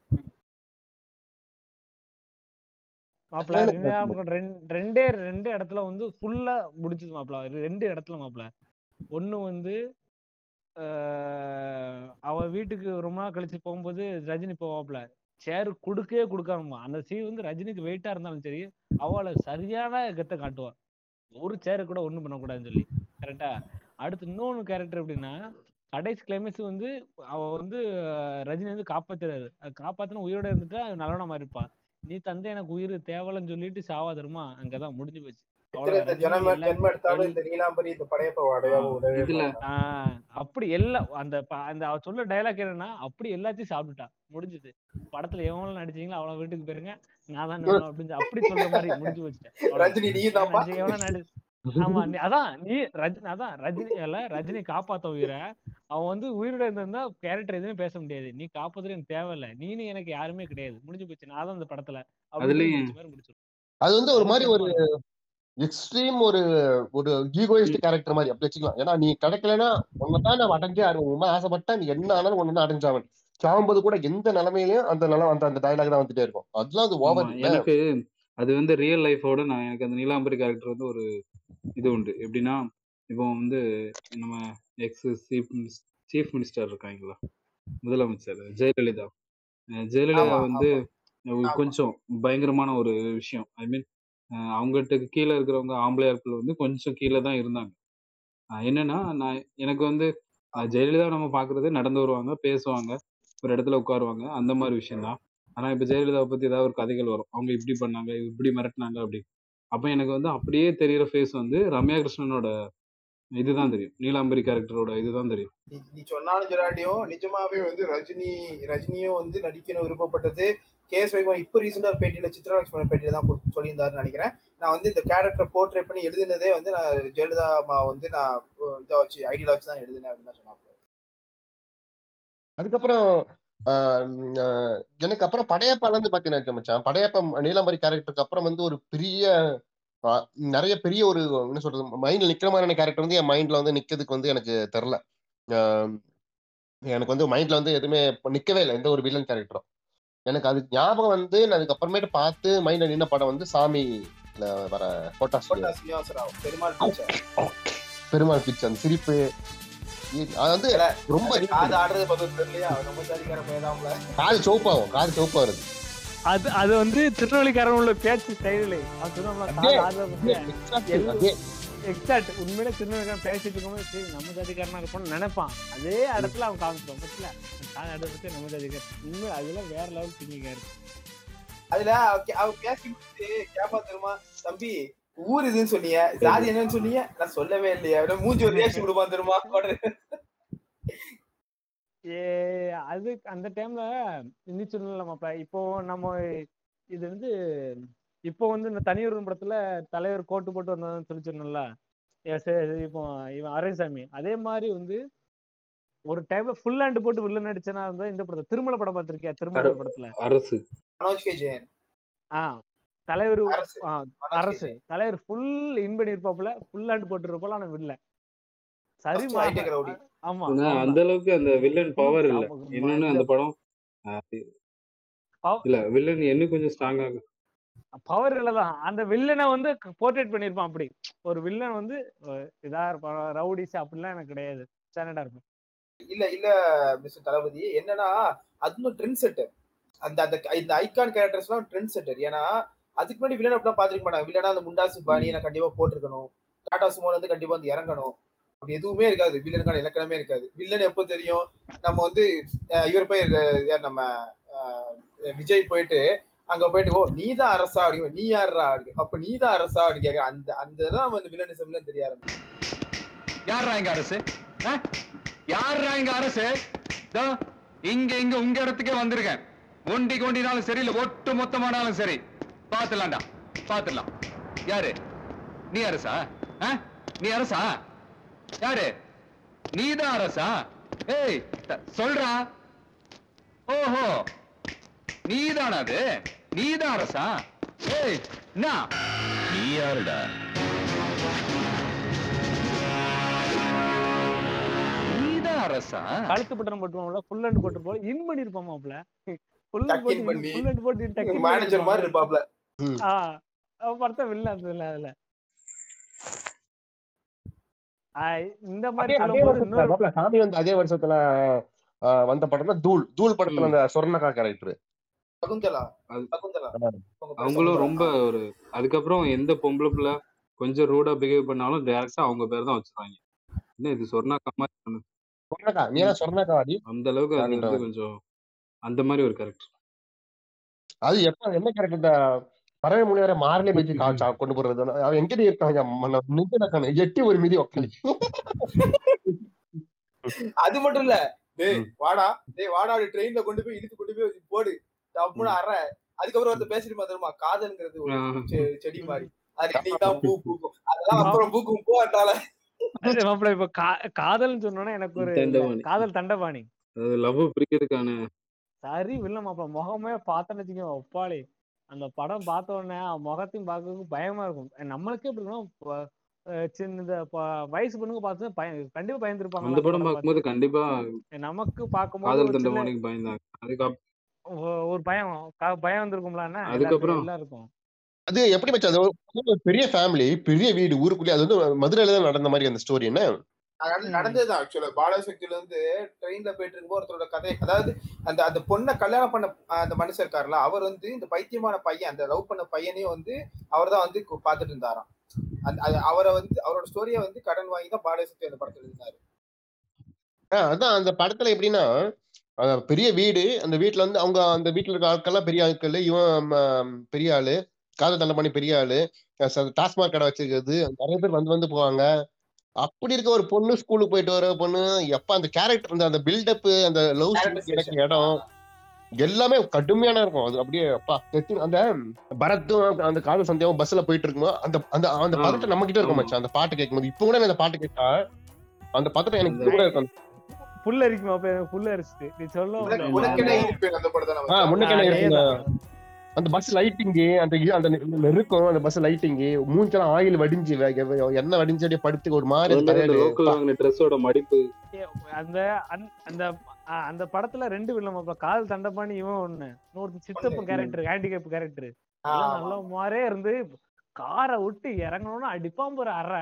மாப்பிள ரெண்டு ஞாபகம் ரெண்டு- ரெண்டே ரெண்டு இடத்துல வந்து ஃபுல்லா முடிச்சது மாப்பிள. ரெண்டு இடத்துல மாப்பிள. ஒண்ணு வந்து அவ வீட்டுக்கு ரொம்ப நாள் கழிச்சு போகும்போது ரஜினி போவாப்ல சேர் கொடுக்கவே கொடுக்காம அந்த சீன் வந்து ரஜினிக்கு வெயிட்டா இருந்தாலும் சரி அவளை சரியான கெத்த காட்டுவான் ஒரு சேரு கூட ஒண்ணும் பண்ணக்கூடாதுன்னு சொல்லி கரெக்டா அடுத்து இன்னொன்னு கேரக்டர் எப்படின்னா கடைசி கிளைமேக்ஸ் வந்து அவ வந்து ரஜினி வந்து காப்பாத்துறாரு. அது காப்பாத்தின உயிரோட இருந்துட்டா நல்லவனா மாறிப்பான் நீ தந்தை எனக்கு உயிர் தேவலன்னு சொல்லிட்டு சாவா தருமா அங்கதான் முடிஞ்சு போச்சு. அப்படி எல்லாம் அந்த அந்த அவ சொல்ல டைலாக் என்னன்னா அப்படி எல்லாத்தையும் சாப்பிட்டுட்டா. முடிஞ்சது. படத்துல எவனும் நடிச்சீங்களோ அவள வீட்டுக்கு போயிருங்க. நான் தான் அப்படின்னு அப்படி சொல்ற மாதிரி முடிஞ்சு வச்சுட்டேன் எவனா நடி ஆமா நீ அதான் நீ ரஜினி அதான் ரஜினி இல்ல ரஜினி காப்பாத்த உயிரை அவன் வந்து உயிரோட இருந்திருந்தா கேரக்டர் எதுவுமே பேச முடியாது. நீ காப்பாத்துறது எனக்கு தேவையில்ல. நீனு எனக்கு யாருமே கிடையாது. முடிஞ்சு போச்சு. நான் தான் அந்த படத்துல அதுலயும் அது வந்து ஒரு மாதிரி ஒரு எக்ஸ்ட்ரீம் ஒரு ஒரு ஈகோயிஸ்ட் கேரக்டர் மாதிரி. அப்படி வச்சுக்கலாம். ஏன்னா நீ கிடைக்கலன்னா உன்னதான் நான் அடைஞ்சே ஆடுவேன் உண்மை ஆசைப்பட்டா நீ என்ன ஆனாலும் ஒன்னு அடைஞ்சாவன் சாகும்போது கூட எந்த நிலைமையிலயும் அந்த நிலம் அந்த அந்த டயலாக் தான் வந்துட்டே இருக்கும். அதெல்லாம் அது ஓவர் எனக்கு அது வந்து ரியல் லைஃபோட நான் எனக்கு அந்த நீலாம்பரி கேரக்டர் வந்து ஒரு இது உண்டு. எப்படின்னா இப்போ வந்து நம்ம எக்ஸ் சீஃப் சீஃப் மினிஸ்டர் இருக்காங்களா? முதலமைச்சர் ஜெயலலிதா. ஜெயலலிதா வந்து. கொஞ்சம் பயங்கரமான ஒரு விஷயம். ஐ மீன் அவங்ககிட்ட கீழே இருக்கிறவங்க ஆம்பளையாட்கள் வந்து கொஞ்சம் கீழே தான் இருந்தாங்க. அஹ் என்னன்னா நான் எனக்கு வந்து அஹ் ஜெயலலிதா நம்ம பார்க்குறது நடந்து வருவாங்க பேசுவாங்க ஒரு இடத்துல உட்காருவாங்க அந்த மாதிரி விஷயம் தான். ஆனா இப்ப ஜெயலலிதாவை பத்தி ஏதாவது ஒரு கதைகள் வரும். அவங்க இப்படி பண்ணாங்க இப்படி மிரட்டினாங்க அப்படி. அப்ப எனக்கு வந்து அப்படியே தெரியிற ஃபேஸ் வந்து ரம்யா கிருஷ்ணனோட இதுதான் தெரியும். நீலாம்பரி கேரக்டரோட இதுதான் தெரியும். நீ நீ சொன்னாலும் சொல்லாட்டியும் நிஜமாவே வந்து ரஜினி ரஜினியும் வந்து நடிக்கணும் விருப்பப்பட்டது கே எஸ் இப்போ ரீசெண்டாக ஒரு பேட்டியில சித்ரா லட்சுமணன் தான் சொல்லியிருந்தாருன்னு நினைக்கிறேன். நான் வந்து இந்த கேரக்டர் போர்ட்ரே பண்ணி எழுதினதே வந்து நான் ஜெயலலிதா அம்மா வந்து நான் இதை வச்சு ஐடியா வச்சு தான் எழுதினேன் அப்படின்னு தான் சொன்னாங்க அதுக்கப்புறம் எனக்கு அப்புறம் படையப்பால இருந்து பாத்தீங்கன்னா மச்சான். படையப்பா நீலாம்பரி கேரக்டருக்கு அப்புறம் வந்து ஒரு பெரிய நிறைய பெரிய ஒரு என்ன சொல்றது மைண்ட்ல நிக்கிற மாதிரியான கேரக்டர் வந்து என் மைண்ட்ல வந்து நிக்கிறதுக்கு வந்து எனக்கு தெரில எனக்கு வந்து மைண்ட்ல வந்து எதுவுமே நிக்கவே இல்லை. எந்த ஒரு வில்லன் கேரக்டரும் எனக்கு அது ஞாபகம் வந்து நான் அதுக்கப்புறமேட்டு பார்த்து மைண்ட்ல நின்ன படம் வந்து சாமில வர சீனிவாசராவ் பெருமாள் பிச்சை அந்த சிரிப்பு. அது வந்து ரொம்ப காது சோப்பாகும் காது சோப்பா வருது. அது அது வந்து திருநெல்வேலிக்காரன் உள்ள பேச்சு ஸ்டைலே அவன். எக்ஸாக்ட் உண்மையிலே திருநெல்வேலிக்காரன் பேசிட்டு இருக்கும்போது சரி நம்ம ஜாதிக்காரனா இருப்போம்னு நினைப்பான். அதே இடத்துல அவன் காமிச்சிடும் பட்ல காது அடுத்து நம்ம ஜாதிக்காரன். உண்மை அதுல வேற லெவல் திங்கிங்காரு அதுல அவ- அவ பேசி முடிச்சு கேப்பா தெரியுமா தம்பி ஊர் இதுன்னு சொன்னீங்க ஜாதி என்னன்னு சொன்னீங்க? நான் சொல்லவே இல்லையா. அப்படியே மூஞ்சி ஒரு ரியாக்ஷன் கொடுப்பான் தெரியுமா. ஏ அது அந்த டைம்ல நீ சொல்லலாமாப்பா இப்போ நம்ம இது வந்து இப்போ வந்து இந்த தனியொரு படத்துல தலைவர் கோட்டு போட்டு வந்ததுன்னு சொல்லி சரி, இப்போ இவன் அரவிசாமி அதே மாதிரி வந்து ஒரு டைம்ல ஃபுல் ஹேண்ட் போட்டு வில்லன் நடிச்சனா இருந்தா இந்த படத்துல திருமலை படம் பார்த்திருக்கியா? திருமலை படத்துல. அரசு. மனோஜ் கே ஜெயன். ஆ தலைவர் அரசு. தலைவர் ஃபுல் இன் பண்ணிருப்பாப்புல ஃபுல் ஹேண்ட் போட்டு இருப்பால ஆனா வில்ல. சரி. ஆமா. அந்த அளவுக்கு அந்த வில்லன் பவர் இல்ல. இன்னொன்னு அந்த படம் இல்ல வில்லன் இன்னும் கொஞ்சம் ஸ்ட்ராங்கா பவர் இல்லதான் அந்த வில்லனை வந்து போர்ட்ரேட் பண்ணிருப்பான் அப்படி. ஒரு வில்லன் வந்து இதா இருப்பான். ரவுடிஸ் அப்படிலாம் எனக்கு கிடையாது. ஸ்டாண்டர்டா இருக்கும். இல்ல இல்ல மிஸ்டர் தளபதி. என்னன்னா அதுவும் ட்ரெண்ட் செட்டர் அந்த அந்த இந்த ஐகான் கேரக்டர்ஸ் எல்லாம் ட்ரெண்ட் செட்டர் ஏன்னா அதுக்கு முன்னாடி வில்லன் அப்படிலாம் பாத்துருக்க மாட்டாங்க. வில்லனா அந்த முண்டாசு பாணி நான் கண்டிப்பா போட்டிருக்கணும். டாடா சுமோல வந்து கண்டிப்பா வந்து இறங்கணும். அப்படி எதுவுமே இருக்காது. வில்லனுக்கான இலக்கணமே இருக்காது. வில்லன் எப்போ தெரியும்? நம்ம வந்து இவர் போய் நம்ம அஹ், விஜய் போயிட்டு அங்க போயிட்டு ஓ நீ தான் அரசா அப்படிங்க நீ யாருடா அப்படி அப்ப நீ தான் அரசா? அப்படி கேட்க அந்த அந்த இதெல்லாம் வந்து வில்லனிசம்ல தெரிய ஆரம்பிச்சு யாரா இங்க அரசு? ஆ? யாரா இங்க அரசு? இங்க இங்க உங்க இடத்துக்கே வந்திருக்கேன். ஒண்டி கொண்டினாலும் சரி இல்ல ஒட்டு மொத்தமானாலும் சரி. பாத்துலாம்டா பாத்துலாம் யாரு? நீ அரசா? நீ அரசா? யாரு? நீதான் அரசா? ஏய் சொல்றா. ஓஹோ. நீதானா அது? நீதான் அரசா? ஏய் என்ன? நீ யாருடா? நீதான் அரசா? கழுத்து பட்டன் போட்டுருவோம்ல ஃபுல் ஹேண்ட் போட்டு போல இன் பண்ணிருப்பான் மாப்ள ஃபுல் பண்ணி. ஃபுல் ஹேண்ட் போட்டு மேனேஜர் மாதிரி பண்ணிருப்பான். இருப்பாப்ல. ஆ அவன் பார்த்தா வில்ல அதுல. ஆ, இந்த மாதிரி அதே வருஷத்துல வந்து அதே வருஷத்துல ஆஹ், வந்த படம் தான் தூள். தூள் படத்துல. அந்த சொர்ணகா கேரக்டர் சகுந்தலா சகுந்தலா அவங்களும். ரொம்ப ஒரு அதுக்கப்புறம் எந்த பொம்பளை பிள்ளை கொஞ்சம் ரூடா பிஹேவ் பண்ணாலும் டேரக்டா அவங்க பேர் தான் வச்சிருவாங்க. என்ன இது சொன்னா கம்மா அந்த அளவுக்கு அது வந்து. கொஞ்சம் அந்த மாதிரி ஒரு கேரக்டர் அது எப்ப என்ன கேரக்டர் இந்த பறவை முனிவரை மாறலே வச்சு காய்ச்சா கொண்டு போறது அவன் எங்கடி இருக்காங்க எட்டி ஒரு மிதி உக்காந்து அது மட்டும் இல்ல. டேய். வாடா. டேய் வாடா ட்ரெயின்ல கொண்டு போய் இழுத்து கொண்டு போய் போடு. டப்புனு அற. அதுக்கப்புறம் ஒருத்தர் பேசிட்டு தெரியுமா? காதல்ங்கிறது ஒரு செடி மாதிரி. அது பூ பூக்கும். அதெல்லாம் அப்புறம் பூக்கும். போட்டால மாப்பிள இப்ப காதல்னு சொன்னோன்னா எனக்கு ஒரு. காதல் தண்டபாணி. அது லவ் பிரிக்கிறதுக்கான சரி வில்ல மாப்பிள முகமே பார்த்தேன்னு வச்சுக்கோ ஒப்பாளி. அந்த படம் பார்த்த உடனே முகத்தையும் பார்க்கறதுக்கு பயமா இருக்கும். நம்மளுக்கே அஹ் சின்ன இந்த வயசு பொண்ணுங்க பார்த்து கண்டிப்பா பயந்துருப்பாங்க. அந்த படம் பார்க்கும்போது கண்டிப்பா நமக்கு பார்க்கும்போது காதல் ஒரு பயம் பயம் வந்திருக்கும்ல? அதுக்கப்புறம்? எல்லாருக்கும். அது எப்படி மச்சான்? அது ஒரு பெரிய ஃபேமிலி பெரிய வீடு ஊருக்குள்ளே அது வந்து மதுரையில தான் நடந்த மாதிரி அந்த ஸ்டோரி என்ன? நடந்ததுதான் ஆக்சுவலா பாலசக்தியில இருந்து ட்ரெயின்ல போயிட்டு இருக்கும்போது ஒருத்தரோட கதை அதாவது அந்த அந்த பொண்ணை கல்யாணம் பண்ண அந்த மனுஷன் இருக்காருல அவர் வந்து இந்த பைத்தியமான பையன் அந்த லவ் பண்ண பையனையும் வந்து அவர் தான் வந்து பார்த்துட்டு இருந்தாராம். அந்த அது அவரை வந்து அவரோட ஸ்டோரியை வந்து கடன் வாங்கி தான் பாலசக்தி அந்த படத்துல இருந்தாரு ஆஹ் அதான் அந்த படத்துல எப்படின்னா அஹ் பெரிய வீடு. அந்த வீட்டுல வந்து அவங்க அந்த வீட்டுல இருக்க ஆட்கள்லாம் பெரிய ஆட்கள். இவன் பெரிய ஆளு. காதல் தண்டை பண்ணி பெரிய ஆளு. டாஸ்மாக் கடை வச்சிருக்கிறது. நிறைய பேர் வந்து வந்து போவாங்க. அப்படி இருக்க ஒரு பொண்ணு ஸ்கூலுக்கு போயிட்டு வர பொண்ணு எப்ப அந்த கேரக்டர் அந்த அந்த பில்டப் அந்த லவ் கிடைக்கிற இடம் எல்லாமே கடுமையான இருக்கும். அது அப்படியே அப்பா அந்த பரத்தும் அந்த காதல் சந்தியாவும் பஸ்ல போயிட்டு இருக்கும்போது அந்த அந்த அந்த பதட்டம் நம்ம கிட்ட இருக்கும். மச்சான். அந்த பாட்டு கேட்கும்போது. இப்ப கூட நான் அந்த பாட்டு கேட்டா அந்த பதட்டம் எனக்கு கூட இருக்கும். புல் அரிக்கும் மாப்பிள புல் அரிச்சிட்டு. நீ சொல்ல என்ன இருப்பேன் அந்த என்ன பஸ் லைட்டிங் அந்த அந்த நெருக்கம் அந்த பஸ் லைட்டிங் மூஞ்செல்லாம் ஆயில் வடிஞ்சு எண்ணெய் வடிஞ்சு அப்படியே படுத்து ஒரு மாதிரி ட்ரெஸ்ஸோட மடிப்பு. அந்த அந்த- அந்த படத்துல ரெண்டு வில்லன் மாப்பிள காதல் தண்டபாணி இவன் ஒண்ணு. இன்னொருத்தன் சித்தப்பன் ஒண்ணு. Character handicap character. நல்ல மாதிரியே இருந்து காரை விட்டு இறங்கணும்னு அடிப்பான் போற அற.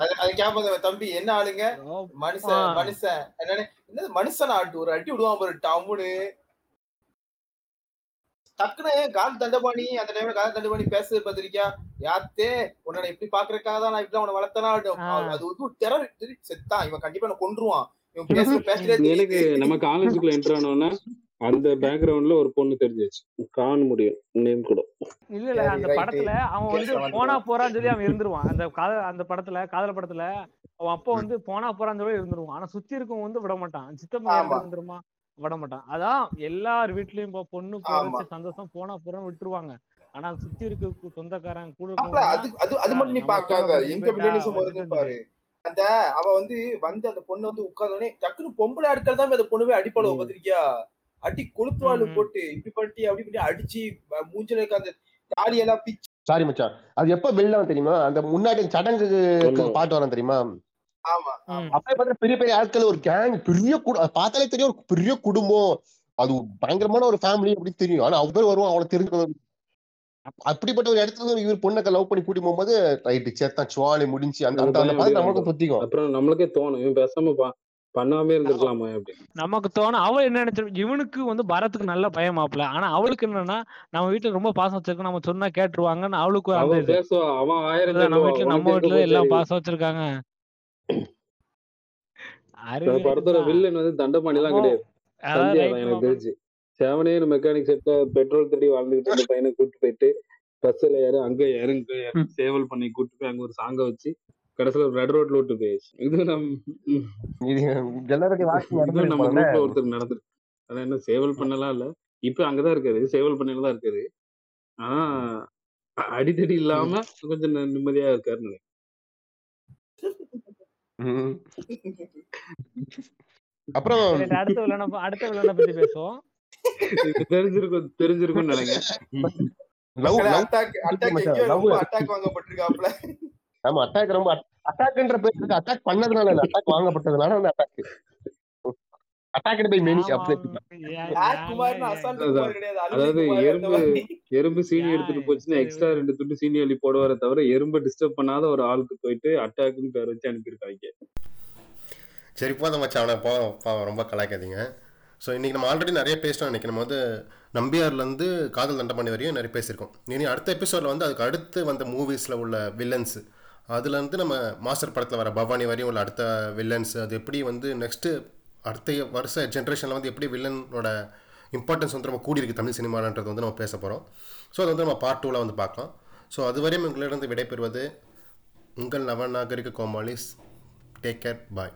அது அது கேட்பாங்க தம்பி என்ன ஆளுங்க? மனுஷன். மனுஷன் என்னது மனுஷன் ஆட்டு ஒரு அடி விடுவான் பாரு டம்முன்னு டக்குன்னு கால் தண்டபாணி அந்த டைம்ல கால் தண்டபாணி பேசுறது பத்திரிக்கா? யாத்தே உன்னை இப்படி பாக்குறதுக்காக தான் நான் இப்படி அவனை வளர்த்தனா அது வந்து டெரர் செத்தான் இவன் கண்டிப்பா என்ன கொன்றுவான். இவன் பேசுற பேசுறதே எனக்கு நம்ம காலேஜுக்குள்ள என்டர் ஆனோன்னா அந்த பேக்ரவுண்ட்ல ஒரு பொண்ணு தெரிஞ்சிச்சு காண முடியும். நேம் கூட. இல்ல இல்ல அந்த படத்துல அவன் வந்து போனா போறான்னு சொல்லி அவன் இருந்துருவான். அந்த காதல் அந்த படத்துல காதல் படத்துல அவன் அப்பா வந்து போனா போறான்னு சொல்லி இருந்துருவான். ஆனா சுத்தி இருக்கவன் வந்து விட மாட்டான். கேரக்டர் இருந்துருமா? விட மாட்டான். அதான் எல்லார் வீட்லயும் இப்போ பொண்ணு போறச்சு சந்தோஷம் போனா போறான்னு விட்டுருவாங்க. ஆனா சுத்தி இருக்க சொந்தக்காரன் கூட இருக்கவங்க அது அது அது "ஆ, மட்டும் நீ பாக்காத எங்க பாரு. அந்த அவ வந்து வந்து அந்த பொண்ணு வந்து உட்கார்ந்தோடனே டக்குன்னு பொம்பளை ஆட்கள் தான் அந்த பொண்ணுவே அடிப்பளவு ம். பாத்திருக்கியா அடி கொளுத்துவாள் போட்டு இப்படி பண்ணி அப்படி பண்ணி அடிச்சு மூஞ்சில இருக்க அந்த தாடியெல்லாம் பிச்சு சாரி மச்சான். அது எப்ப ஆகும் தெரியுமா? அந்த முன்னாடி சடங்குக்கு பாட்டு வரும் தெரியுமா? ஆமா ஆமா. ம். அப்பயே பார்த்தா பெரிய பெரிய ஆட்கள் ஒரு கேங் பெரிய பார்த்தாலே தெரியும் ஒரு பெரிய குடும்பம். அது பயங்கரமான ஒரு ஃபேமிலி அப்படின்னு தெரியும். ஆனா அவங்க பேர் வருவான் அவளை தெரிஞ்சு அப்படிப்பட்ட ஒரு இடத்துல இவர் பொண்ணை லவ் பண்ணி கூட்டி போகும்போது ரைட்டு சேத்தான் சுவாலி முடிஞ்சு அந்த அந்த வந்துடும் சுத்திக்கும் அப்புறம் நம்மளுக்கே தோணும். இவன் பேசாம பா பண்ணாமே இருந்திருக்கலாமா அப்படின்னு. நமக்கு தோணும் அவ என்ன நினைச்சிரு இவனுக்கு வந்து பரத்துக்கு நல்ல பயம் மாப்பிள ஆனா அவளுக்கு என்னன்னா நம்ம வீட்டுல ரொம்ப பாசம் வச்சிருக்கோம் நம்ம சொன்னா கேட்டுருவாங்கன்னு அவளுக்கு அவன் ஆயிரம் நம்ம வீட்டுல நம்ம வீட்டுல எல்லாம் பாசம் வச்சிருக்காங்க. படத்தோட வில்லன் வந்து தண்டபாணி கிடையாது. தான் ரைட் எனக்கு தெரிஞ்சு. செவனே மெக்கானிக் செட்ல பெட்ரோல் தேடி வாழ்ந்துகிட்டு இருந்த பையனை கூட்டு போயிட்டு பஸ்ல ஏறு அங்க ஏறு சேவல் பண்ணி கூட்டு போய் அங்க ஒரு சாங்க வச்சு கடைசியில ரெட் ரோட்ல விட்டு போயிடுச்சு இது நம் இது நம்ம போல. குரூப்ல ஒருத்தர் நடந்திருக்கு அதான் என்ன சேவல் பண்ணலாம் இல்ல? இப்ப அங்கதான் இருக்காரு. சேவல் பண்ணையில தான் இருக்காரு. ஆனா அ- அடிதடி இல்லாம கொஞ்சம் நிம்மதியா ம். அப்புறம் அடுத்த வில்லனை அடுத்த வில்லனை பத்தி பேசுவோம். தெரிஞ்சிருக்கும் தெரிஞ்சிருக்கும்னு நினைக்கிறேன். லவ் அட்டாக் எங்கேயோ அட்டாக் வாங்கப்பட்டிருக்காப்ல ஆமா அட்டாக் ரொம்ப அட்டாக்ன்ற பேர் அட்டாக் பண்ணதுனால இல்ல அட்டாக் வாங்கப்பட்டதுனால அந்த அட்டாக் அதாவது எறும்பு எறும்பு சீனி எடுத்துட்டு போச்சுன்னா எக்ஸ்ட்ரா ரெண்டு துண்டு சீனி அள்ளி போடுவாரே தவிர எறும்பை டிஸ்டர்ப் பண்ணாத ஒரு ஆளுக்கு போயிட்டு அட்டாக்னு பேர் வச்சு அனுப்பியிருக்காங்க. சரி போதும் மச்சான் அவனை போ பாவம் ரொம்ப கலாய்க்காதீங்க. ஸோ இன்றைக்கி நம்ம ஆல்ரெடி நிறைய பேசிட்டோம் இன்றைக்கி நம்ம வந்து நம்பியார்லேருந்து காதல் தண்டபாணி வரையும் நிறைய பேசியிருக்கோம். இனி அடுத்த எபிசோடில் வந்து அதுக்கு அடுத்து வந்த மூவிஸில் உள்ள வில்லன்ஸ் அதுலேருந்து நம்ம மாஸ்டர் படத்தில் வர பவானி வரையும் உள்ள அடுத்த வில்லன்ஸ் அது எப்படி வந்து நெக்ஸ்ட்டு அடுத்த வருஷ ஜென்ரேஷனில் வந்து எப்படி வில்லனோட இம்பார்ட்டன்ஸ் வந்து நம்ம கூடியிருக்கு தமிழ் சினிமான்றது வந்து நம்ம பேச போகிறோம் ஸோ அது வந்து நம்ம பார்ட் டூவில் வந்து பார்க்கலாம். ஸோ அதுவரையும் உங்களிடம் விடைபெறுவது உங்கள் நவநாகரிக கோமாளிஸ். Take care bye